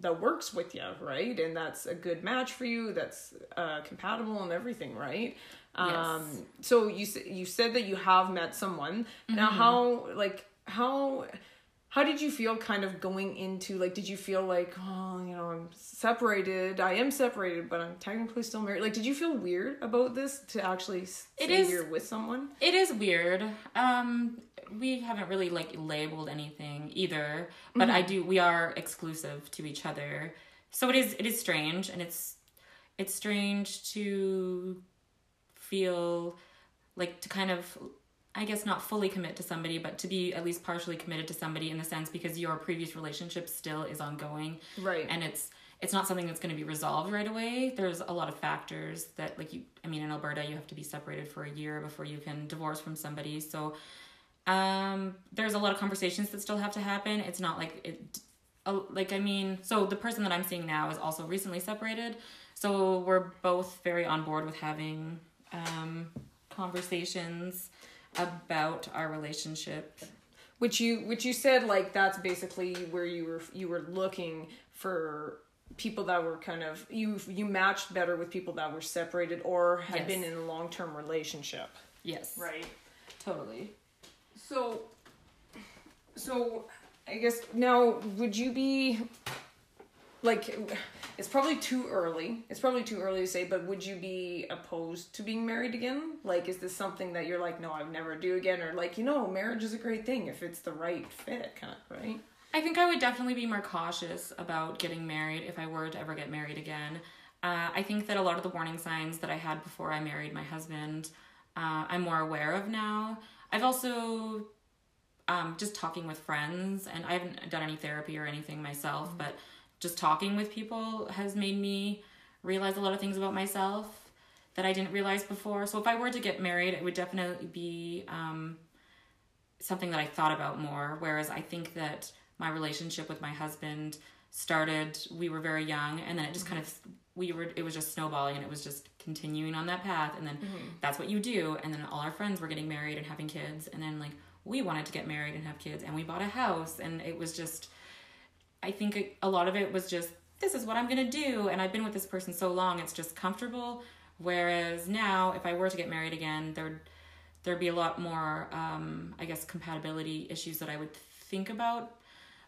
that works with you, right? And that's a good match for you. That's uh, compatible and everything, right? Um, Yes. so you you said that you have met someone. Now, Mm-hmm. how like how how did you feel kind of going into like did you feel like oh you know i'm separated i am separated but i'm technically still married like did you feel weird about this to actually It say is- you're with someone It is weird. Um, we haven't really like labeled anything either, but I do. We are exclusive to each other, so it is. It is strange, and it's it's strange to feel like to kind of. I guess not fully commit to somebody, but to be at least partially committed to somebody in the sense because your previous relationship still is ongoing, right. And it's it's not something that's going to be resolved right away. There's a lot of factors that like you i mean in alberta you have to be separated for a year before you can divorce from somebody. So um there's a lot of conversations that still have to happen. It's not like it uh, like i mean so the person that i'm seeing now is also recently separated. So we're both very on board with having um conversations about our relationship which you which you said like that's basically where you were you were looking for people that were kind of you you matched better with people that were separated or had Yes. been in a long-term relationship yes right totally So, so I guess now would you be like? It's probably too early. It's probably too early to say, but would you be opposed to being married again? Like, is this something that you're like, no, I would never do again, or like, you know, marriage is a great thing if it's the right fit, kind of, right? I think I would definitely be more cautious about getting married if I were to ever get married again. Uh, I think that a lot of the warning signs that I had before I married my husband, uh, I'm more aware of now. I've also um, just talking with friends, and I haven't done any therapy or anything myself, but just talking with people has made me realize a lot of things about myself that I didn't realize before. So if I were to get married, it would definitely be um, something that I thought about more. Whereas I think that my relationship with my husband started, we were very young, and then it just kind of, we were, it was just snowballing and it was just continuing on that path. And then that's what you do. And then all our friends were getting married and having kids. And then, like, we wanted to get married and have kids and we bought a house and it was just I think a lot of it was just this is what I'm going to do and I've been with this person so long it's just comfortable whereas now if I were to get married again there there'd be a lot more um, I guess compatibility issues that I would think about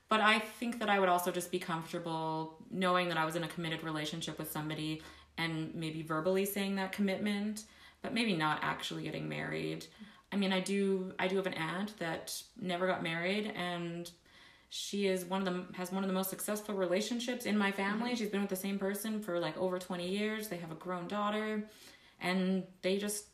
but I think that I would also just be comfortable knowing that I was in a committed relationship with somebody and maybe verbally saying that commitment, but maybe not actually getting married. I mean, I do I do have an aunt that never got married and she is one of the has one of the most successful relationships in my family. Mm-hmm. She's been with the same person for like over 20 years. They have a grown daughter and they just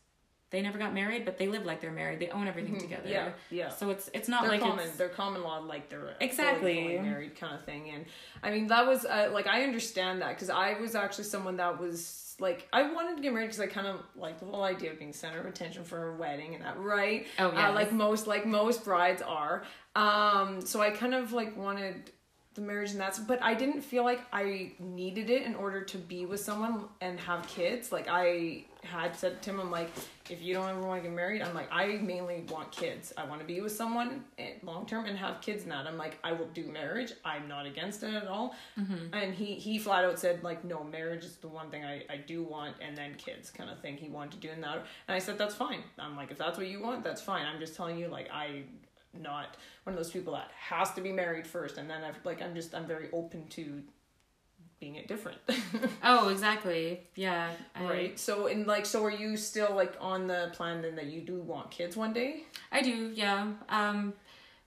they never got married, but they live like they're married. They own everything mm-hmm. together. Yeah, yeah. So it's it's not they're like common. It's, they're common law, like they're exactly married kind of thing. And I mean, that was uh, like I understand that because I was actually someone that was like I wanted to get married because I kind of like the whole idea of being center of attention for a wedding and that, right? Oh yeah. Uh, like most like most brides are. Um, so I kind of like wanted the marriage and that's but I didn't feel like I needed it in order to be with someone and have kids. Like I had said to him, I'm like, if you don't ever want to get married, I'm like, I mainly want kids. I want to be with someone eh, long term and have kids. And that I'm like, I will do marriage. I'm not against it at all. Mm-hmm. And he he flat out said like, no, marriage is the one thing I I do want, and then kids kind of thing. He wanted to do in that, and I said that's fine. I'm like, if that's what you want, that's fine. I'm just telling you, like, I not one of those people that has to be married first and then I've like I'm just I'm very open to being it different. *laughs* oh, exactly. Yeah. I, right. So in like so are you still like on the plan then that you do want kids one day? I do, yeah. Um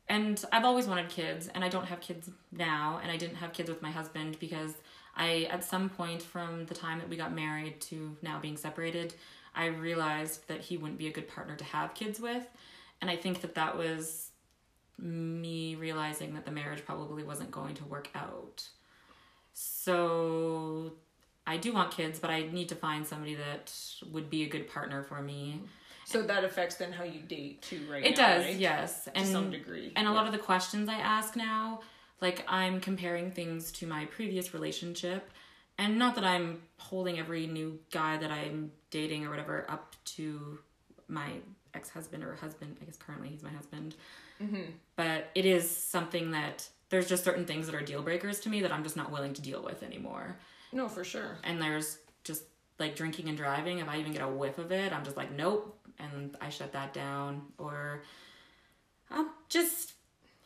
and I've always wanted kids and I don't have kids now and I didn't have kids with my husband because I at some point from the time that we got married to now being separated, I realized that he wouldn't be a good partner to have kids with. And I think that that was me realizing that the marriage probably wasn't going to work out. So I do want kids, but I need to find somebody that would be a good partner for me. So that affects then how you date too, right? It now, does, right? yes, and to some degree. And a lot of the questions I ask now, like I'm comparing things to my previous relationship, and not that I'm holding every new guy that I'm dating or whatever up to my ex husband or husband. I guess currently he's my husband. Mm-hmm. But it is something that there's just certain things that are deal breakers to me that I'm just not willing to deal with anymore. No, for sure. And there's just like drinking and driving. If I even get a whiff of it, I'm just like, nope, and I shut that down. Or um, just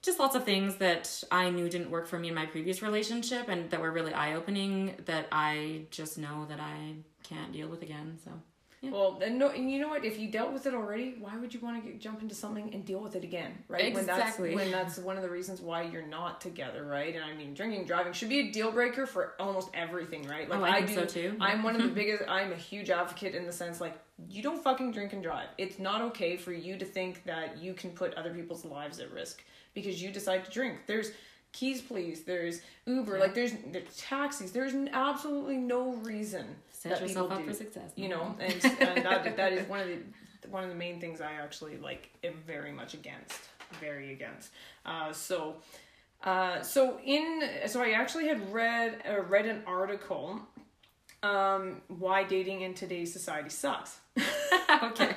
just lots of things that I knew didn't work for me in my previous relationship and that were really eye opening that I just know that I can't deal with again. So yeah. Well, and no, and you know what? If you dealt with it already, why would you want to get, jump into something and deal with it again, right? Exactly. When that's, when that's one of the reasons why you're not together, right? And I mean, drinking, driving should be a deal breaker for almost everything, right? Oh, like oh, I, I do. So too. I'm one of the *laughs* biggest. I'm a huge advocate in the sense like you don't fucking drink and drive. It's not okay for you to think that you can put other people's lives at risk because you decide to drink. There's keys please there's uber yeah. like there's, there's taxis there's absolutely no reason set yourself up do, for success. You know, and, and that, *laughs* that is one of the one of the main things I actually like am very much against, very against. Uh, so. Uh, so in so I actually had read uh, read an article um, why dating in today's society sucks. *laughs* okay.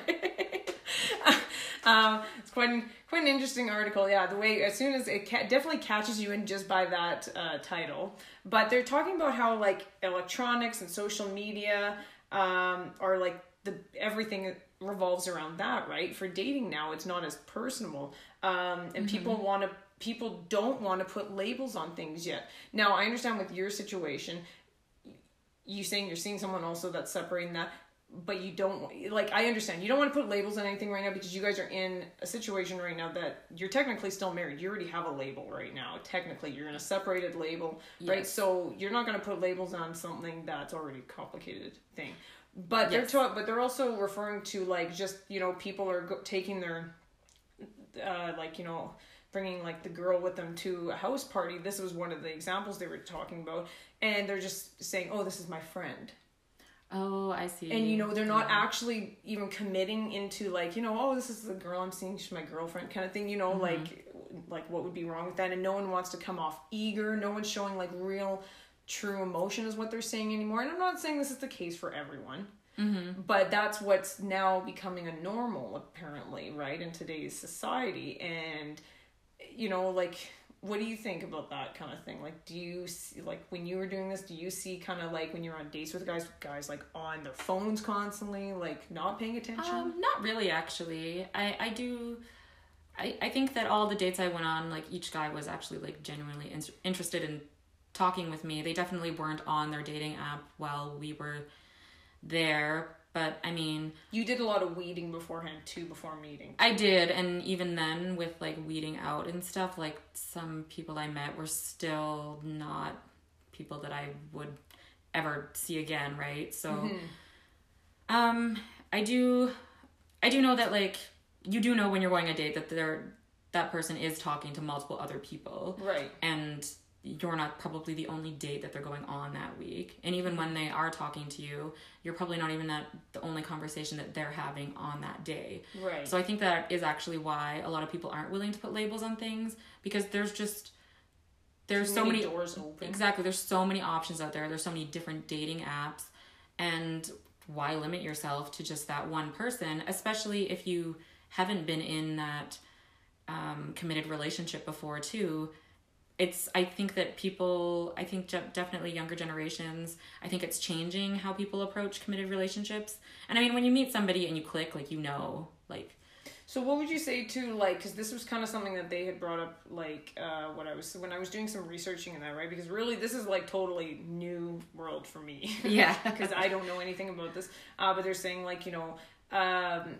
um, *laughs* quite an, quite an interesting article. Yeah, the way as soon as it ca- definitely catches you in just by that uh, title. But they're talking about how like electronics and social media um, are like the everything revolves around that, right? For dating now, it's not as personable, um, and mm-hmm. people want to people don't want to put labels on things yet. Now, I understand with your situation, you saying you're seeing someone also that's separating that but you don't like i understand. You don't want to put labels on anything right now because you guys are in a situation right now that you're technically still married. You already have a label right now technically. You're in a separated label yes. right so you're not going to put labels on something that's already a complicated thing. But yes. they're ta- but they're also referring to like just you know people are go- taking their uh like you know bringing like the girl with them to a house party. This was one of the examples they were talking about. And they're just saying oh this is my friend Oh, I see. And you know, they're not yeah. actually even committing into like, you know, oh, this is the girl I'm seeing, she's my girlfriend kind of thing, you know, mm-hmm. like like what would be wrong with that? And no one wants to come off eager, no one's showing like real true emotion is what they're saying anymore. And I'm not saying this is the case for everyone. Mm-hmm. But that's what's now becoming a normal, apparently, right, in today's society. And, you know, like, what do you think about that kind of thing? Like, do you see, like, when you were doing this, do you see kind of like when you're on dates with guys, guys like on their phones constantly, like not paying attention? Um, not really, actually. I, I do. I, I think that all the dates I went on, like each guy was actually like genuinely in- interested in talking with me. They definitely weren't on their dating app while we were there. But I mean, you did a lot of weeding beforehand too, before meeting. I did, and even then, with like weeding out and stuff, like some people I met were still not people that I would ever see again, right? So, Mm-hmm. um, I do, I do know that like you do know when you're going a date that there that person is talking to multiple other people, Right. and you're not probably the only date that they're going on that week. And even when they are talking to you, you're probably not even that the only conversation that they're having on that day. Right. So I think that is actually why a lot of people aren't willing to put labels on things because there's just there's Too so many many doors open. Exactly, there's so many options out there. There's so many different dating apps and why limit yourself to just that one person, especially if you haven't been in that um, committed relationship before too it's i think that people i think definitely younger generations i think it's changing how people approach committed relationships. And i mean when you meet somebody and you click like you know like So what would you say to like because this was kind of something that they had brought up like uh, what I was when I was doing some researching in that right? Because really this is like totally new world for me. Yeah. *laughs* because I don't know anything about this. Uh, but they're saying like you know um,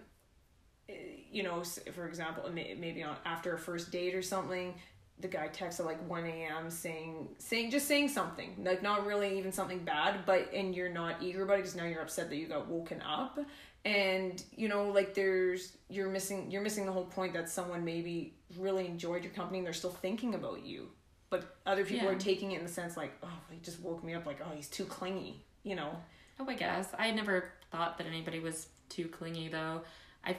eh, you know for example maybe on after a first date or something the guy texts at like 1 a.m saying saying just saying something. Like not really even something bad but and you're not eager about it because now you're upset that you got woken up. And you know like there's you're missing you're missing the whole point that someone maybe really enjoyed your company and they're still thinking about you. But other people Yeah. are taking it in the sense like oh he just woke me up like oh he's too clingy you know? Oh i guess. I never thought that anybody was too clingy though. I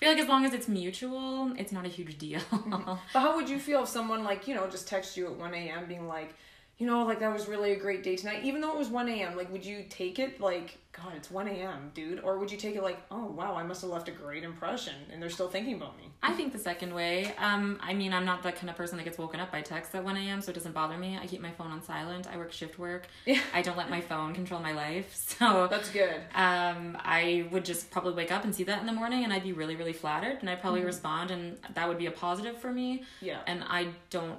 feel like as long as it's mutual it's not a huge deal mm-hmm. But how would you feel if someone like you know just texted you at one a.m. being like, you know, like that was really a great day tonight, even though it was one a.m. Like, would you take it like, God, it's one a.m., dude, or would you take it like, oh wow, I must have left a great impression, and they're still thinking about me? I think the second way. Um, I mean, I'm not the kind of person that gets woken up by text at 1 a.m., so it doesn't bother me. I keep my phone on silent. I work shift work. Yeah. *laughs* I don't let my phone control my life. *laughs* So That's good. um, I would just probably wake up and see that in the morning, and I'd be really, really flattered, and I'd probably respond, and that would be a positive for me. Yeah. And I don't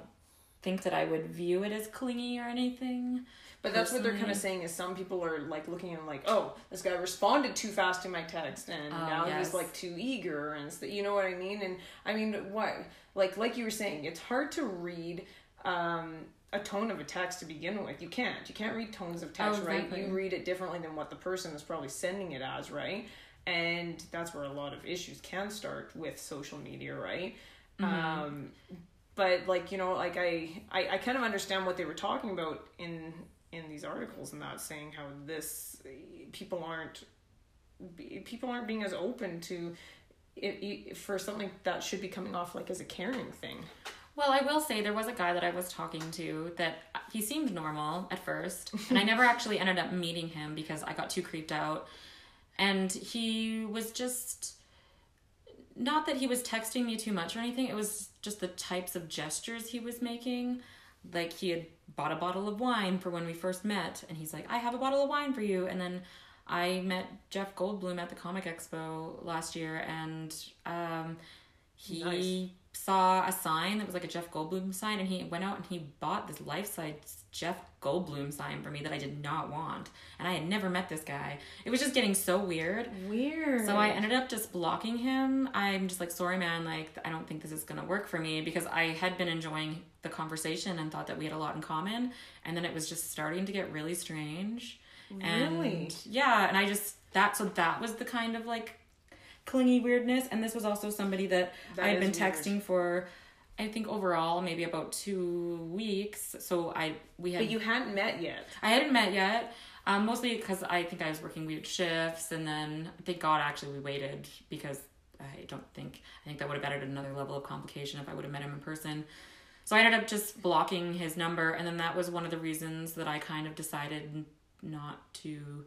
think that I would view it as clingy or anything. But that's what they're kind of saying is some people are like looking at like, oh, this guy responded too fast to my text, and Oh, now yes. he's like too eager, and you know what I mean. And I mean, what like like you were saying, it's hard to read um, a tone of a text to begin with. You can't. You can't read tones of text, Oh, right? You read it differently than what the person is probably sending it as, right? And that's where a lot of issues can start with social media, right? Um, but like you know like I, I i kind of understand what they were talking about in in these articles and that saying how this people aren't people aren't being as open to it, it for something that should be coming off like as a caring thing Well, I will say there was a guy that I was talking to that he seemed normal at first, *laughs* and I never actually ended up meeting him because I got too creeped out. And he was just not that he was texting me too much or anything, it was just the types of gestures he was making. Like he had bought a bottle of wine for when we first met, and he's like, I have a bottle of wine for you. And then I met Jeff Goldblum at the Comic Expo last year, and um, he Nice. saw a sign that was like a Jeff Goldblum sign, and he went out and he bought this life size Jeff Goldblum sign for me that I did not want. And I had never met this guy. It was just getting so weird. weird So I ended up just blocking him. I'm just like, sorry, man. Like, I don't think this is gonna work for me because I had been enjoying the conversation and thought that we had a lot in common, and then it was just starting to get really strange. Really? And yeah, and I just that so that was the kind of like clingy weirdness, and this was also somebody that, That I had been weird. texting for. I think overall maybe about two weeks. So I we had but you hadn't met yet I hadn't met yet. Um, mostly because I think I was working weird shifts, and then thank God actually we waited because I don't think I think that would have added another level of complication if I would have met him in person. So I ended up just blocking his number, and then that was one of the reasons that I kind of decided not to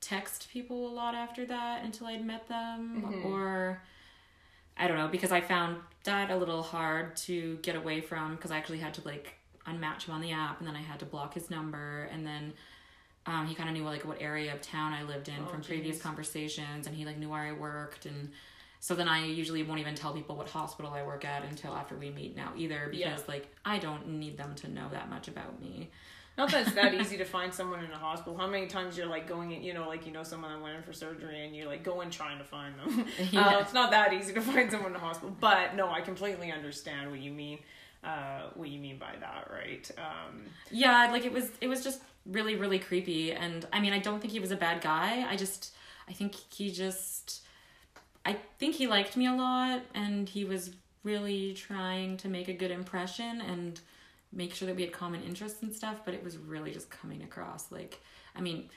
text people a lot after that until I'd met them, or I don't know, because I found that a little hard to get away from because I actually had to like unmatch him on the app and then I had to block his number and then um, he kind of knew like what area of town I lived in Oh, from previous conversations and he like knew where I worked and so then I usually won't even tell people what hospital I work at until after we meet now either because Yeah. like I don't need them to know that much about me. Not that it's that easy to find someone in a hospital. How many times you're like going in, you know, like you know someone that went in for surgery and you're like going trying to find them. *laughs* Yeah. uh, it's not that easy to *laughs* find someone in a hospital. But no, I completely understand what you mean. Uh, what you mean by that, right? Um, Yeah, like it was it was just really really creepy and I mean I don't think he was a bad guy. I just I think he just I think he liked me a lot and he was really trying to make a good impression and make sure that we had common interests and stuff, but it was really just coming across like I mean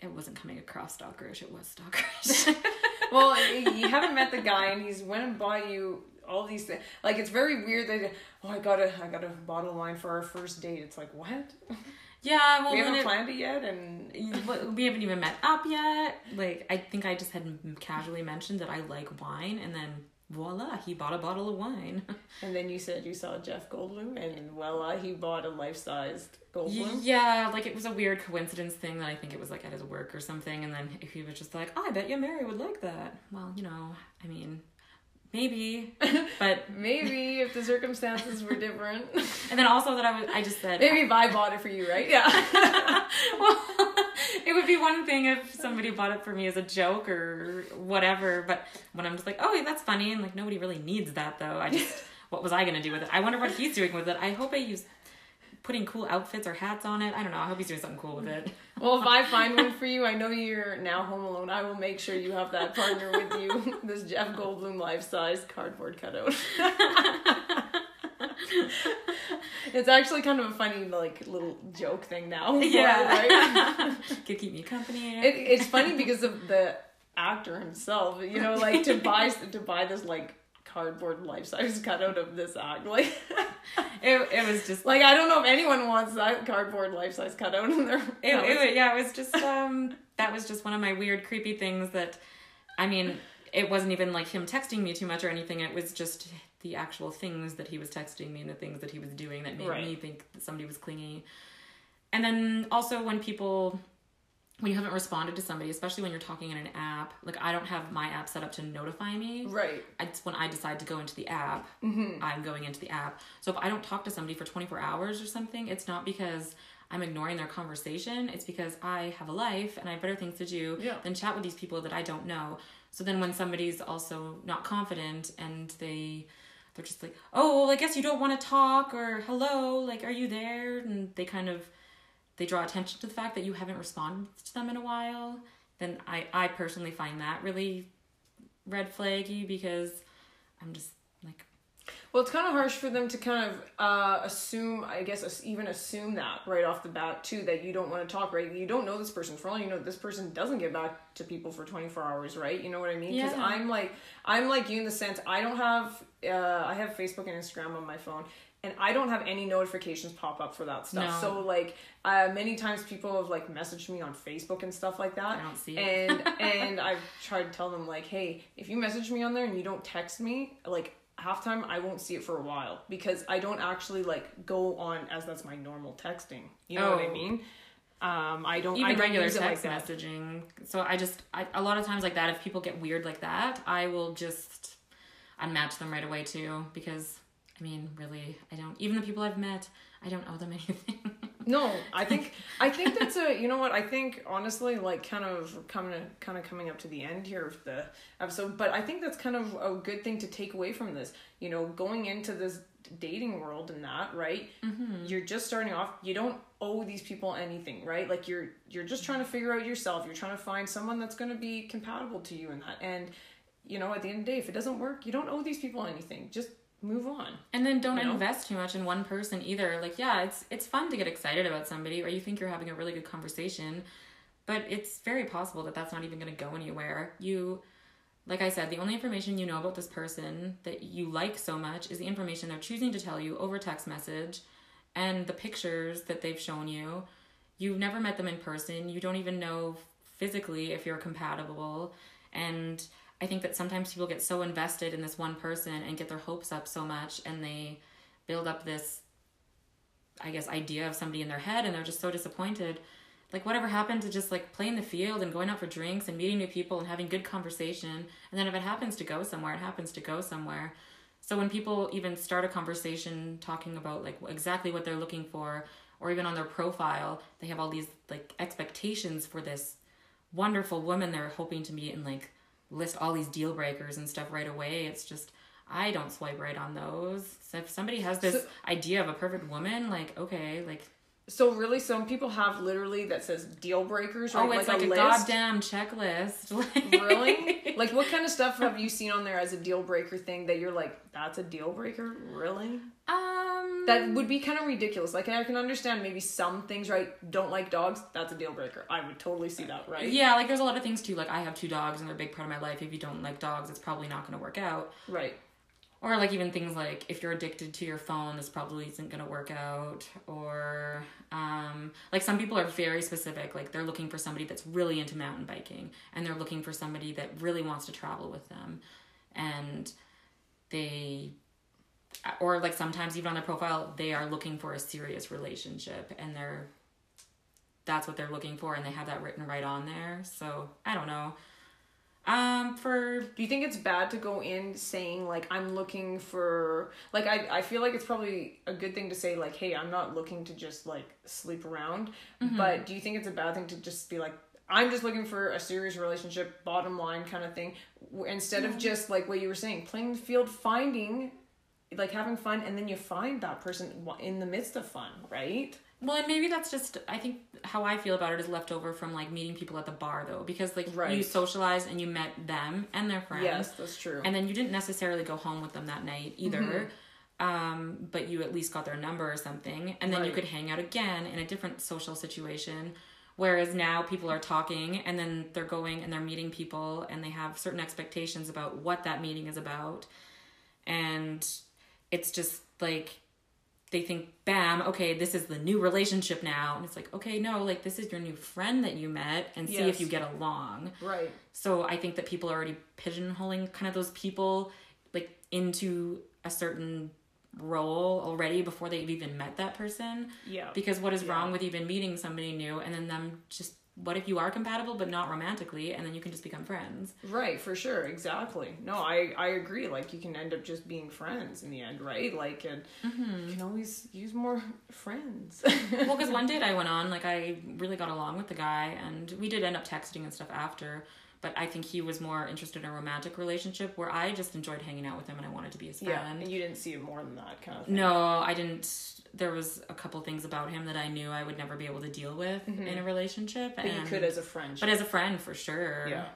it wasn't coming across stalkerish, it was stalkerish. *laughs* *laughs* well, you haven't met the guy, and he's went and bought you all these things. Like it's very weird that oh, I got a I got a bottle of wine for our first date. It's like what? yeah, well we haven't it- planned it yet, and *laughs* we haven't even met up yet. Like, I think I just had casually mentioned that I like wine, and then voila, he bought a bottle of wine. *laughs* and then you said you saw Jeff Goldblum, and voila, he bought a life sized Goldblum. yeah, like it was a weird coincidence thing that I think it was like at his work or something, and then he was just like, oh, I bet you Mary would like that. Well, you know, I mean, maybe, *laughs* but Maybe if the circumstances were different. and then also that I was, I just said, Maybe if I bought it for you, right? Yeah. *laughs* well, it would be one thing if somebody bought it for me as a joke or whatever, but when I'm just like, oh, that's funny, and like nobody really needs that though. I just, what was I gonna do with it? I wonder what he's doing with it. I hope he's putting cool outfits or hats on it. I don't know. I hope he's doing something cool with it. *laughs* well, if I find one for you, I know you're now home alone. I will make sure you have that partner with you. *laughs* This Jeff Goldblum life size cardboard cutout. *laughs* it's actually kind of a funny, like, little joke thing now. Yeah, right? Could keep me company. It, it's funny because of the actor himself. You know, like to buy to buy this like cardboard *laughs* life size cutout of this act. Like, *laughs* it, it was just like I don't know if anyone wants that cardboard life size cutout in their. it, it, yeah, it was just um that was just one of my weird creepy things that I mean, it wasn't even like him texting me too much or anything. It was just the actual things that he was texting me and the things that he was doing that made Right. me think that somebody was clingy. And then also when people when you haven't responded to somebody, especially when you're talking in an app, like I don't have my app set up to notify me. Right. It's when I decide to go into the app, Mm-hmm. I'm going into the app. So if I don't talk to somebody for 24 hours or something, it's not because I'm ignoring their conversation. It's because I have a life and I have better things to do Yeah. than chat with these people that I don't know. So then when somebody's also not confident and they they're just like, "Oh, well, I guess you don't want to talk," or "Hello, like, are you there?" and they kind of they draw attention to the fact that you haven't responded to them in a while. Then I I personally find that really red flaggy because I'm just like Well, it's kind of harsh for them to kind of uh, assume, I guess, even assume that right off the bat too, that you don't want to talk, right? You don't know this person. For all you know, this person doesn't get back to people for twenty four hours, right? You know what I mean? Because Yeah. I'm like, I'm like you in the sense I don't have, uh, I have Facebook and Instagram on my phone. And I don't have any notifications pop up for that stuff. No. So like, uh, many times people have like messaged me on Facebook and stuff like that. I don't see it. And *laughs* and I've tried to tell them like, hey, if you message me on there and you don't text me, like half time I won't see it for a while because I don't actually like go on as that's my normal texting. You know what I Oh. mean? Um, I don't I even don't regular text like messaging. So I just I, a lot of times like that, if people get weird like that, I will just unmatch them right away too because I mean, really, I don't. Even the people I've met, I don't owe them *laughs* anything. No, I think I think that's a you know what I think honestly like kind of coming kind of coming up to the end here of the episode, but I think that's kind of a good thing to take away from this. You know, going into this dating world and that right, Mm-hmm. you're just starting off. You don't owe these people anything, right? Like you're you're just trying to figure out yourself. You're trying to find someone that's going to be compatible to you in that. And you know, at the end of the day, if it doesn't work, you don't owe these people anything. Just move on. And then don't You know? invest too much in one person either. Like, yeah, it's it's fun to get excited about somebody, or you think you're having a really good conversation, but it's very possible that that's not even going to go anywhere. You, like I said, the only information you know about this person that you like so much is the information they're choosing to tell you over text message, and the pictures that they've shown you. You've never met them in person. You don't even know physically if you're compatible. And I think that sometimes people get so invested in this one person and get their hopes up so much and they build up this I guess idea of somebody in their head and they're just so disappointed. Like whatever happened to just like playing the field and going out for drinks and meeting new people and having good conversation and then if it happens to go somewhere, it happens to go somewhere. So when people even start a conversation talking about like exactly what they're looking for or even on their profile, they have all these like expectations for this wonderful woman they're hoping to meet and like list all these deal breakers and stuff right away. It's just I don't swipe right on those. So if somebody has this So- idea of a perfect woman, like okay, like So really, some people have literally that says deal breakers, right? oh, it's like, a, list. goddamn checklist. *laughs* Really? Like, what kind of stuff have you seen on there as a deal breaker thing that you're like, that's a deal breaker? Really? um, That would be kind of ridiculous. Like, I can understand maybe some things, right? Don't like dogs. That's a deal breaker. I would totally see that, right? yeah, like there's a lot of things too. Like I have two dogs and they're a big part of my life. If you don't like dogs, it's probably not going to work out. Right. Or like even things like if you're addicted to your phone, this probably isn't gonna work out. Or um, like some people are very specific, like they're looking for somebody that's really into mountain biking, and they're looking for somebody that really wants to travel with them, and they, or like sometimes even on their profile, they are looking for a serious relationship, and they're that's what they're looking for, and they have that written right on there. So I don't know. Um, for Do you think it's bad to go in saying like I'm looking for like I I feel like it's probably a good thing to say like hey I'm not looking to just like sleep around. But do you think it's a bad thing to just be like I'm just looking for a serious relationship bottom line kind of thing instead of just like what you were saying playing the field finding like having fun and then you find that person in the midst of fun right Well, and maybe that's just I think how I feel about it is left over from like meeting people at the bar though, because like you Right. socialized and you met them and their friends, yes that's true and then you didn't necessarily go home with them that night either. Mm-hmm. Um, but you at least got their number or something, and then you could hang out again in a different social situation. Whereas now people are talking and then they're going and they're meeting people and they have certain expectations about what that meeting is about. And it's just like they think, bam, okay, this is the new relationship now. And it's like, okay, no, like this is your new friend that you met and see if you get along. right So I think that people are already pigeonholing kind of those people like into a certain role already before they've even met that person. yeah Because what is Yeah. wrong with even meeting somebody new and then them just what if you are compatible but not romantically and then you can just become friends? Right, for sure, exactly. No, I I agree. Like you can end up just being friends in the end, right? Like, and mm-hmm. you can always use more friends. well, because one *laughs* date I went on, like I really got along with the guy, and we did end up texting and stuff after. But I think he was more interested in a romantic relationship, where I just enjoyed hanging out with him and I wanted to be his friend. yeah, and you didn't see it more than that kind of thing. No, I didn't. There was a couple things about him that I knew I would never be able to deal with in a relationship. but you could as a friend. but as a friend for sure. yeah,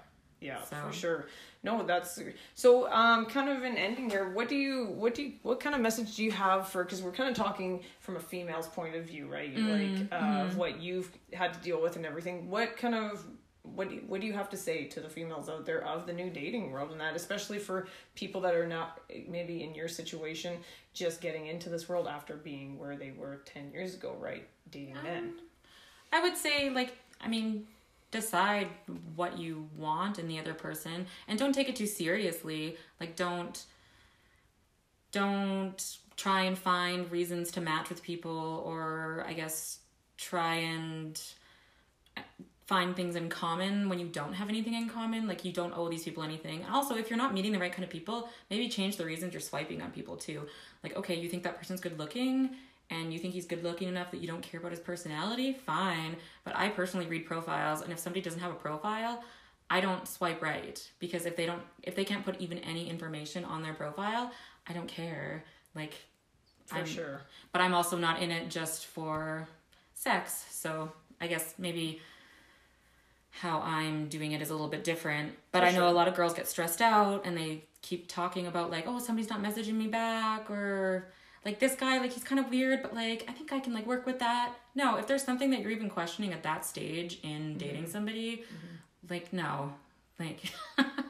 yeah, So- for sure. No, that's so. Um, kind of an ending here. What do you, what do you, what kind of message do you have for? Because we're kind of talking from a female's point of view, right? Like uh, of what you've had to deal with and everything. What kind of what do you, what do you have to say to the females out there of the new dating world? And that especially for people that are not maybe in your situation just getting into this world after being where they were 10 years ago right? Dating um, men. I would say, like, I mean, decide what you want in the other person and don't take it too seriously. Like, don't, don't try and find reasons to match with people or, I guess, try and find things in common when you don't have anything in common. Like, you don't owe these people anything. And also, if you're not meeting the right kind of people, maybe change the reasons you're swiping on people too. Like, okay, you think that person's good looking and you think he's good looking enough that you don't care about his personality, fine. But I personally read profiles, and if somebody doesn't have a profile, I don't swipe right because if they don't, if they can't put even any information on their profile, I don't care. Like, for I'm- sure but I'm also not in it just for sex. So I guess maybe how I'm doing it is a little bit different. But For I know sure. a lot of girls get stressed out and they keep talking about like, oh, somebody's not messaging me back or like this guy, like he's kind of weird, but like I think I can like work with that. No, if there's something that you're even questioning at that stage in dating mm-hmm. somebody, mm-hmm. like no. Like *laughs*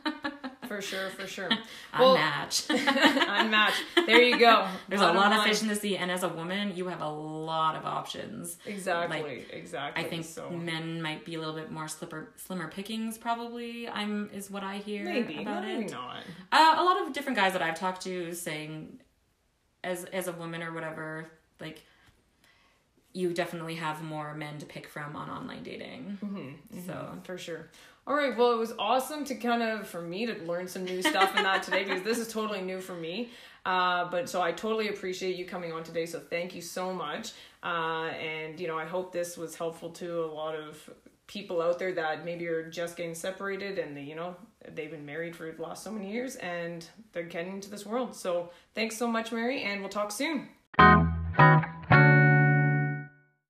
for sure, for sure. *laughs* Unmatched. *laughs* unmatched. There you go. There's Bottom a lot line. of fish in the sea, and as a woman, you have a lot of options. Exactly, like, exactly. I think so. men might be a little bit more slipper, slimmer pickings. Probably, I'm is what I hear Maybe, about maybe it. not. Uh, a lot of different guys that I've talked to saying, as as a woman or whatever, like you definitely have more men to pick from on online dating. Mm-hmm, So For sure. All right. Well, it was awesome to kind of for me to learn some new stuff in that today because this is totally new for me. Uh, but so I totally appreciate you coming on today. So thank you so much. Uh, and you know, I hope this was helpful to a lot of people out there that maybe are just getting separated and they, you know they've been married for the last so many years and they're getting into this world. So thanks so much, Mary, and we'll talk soon.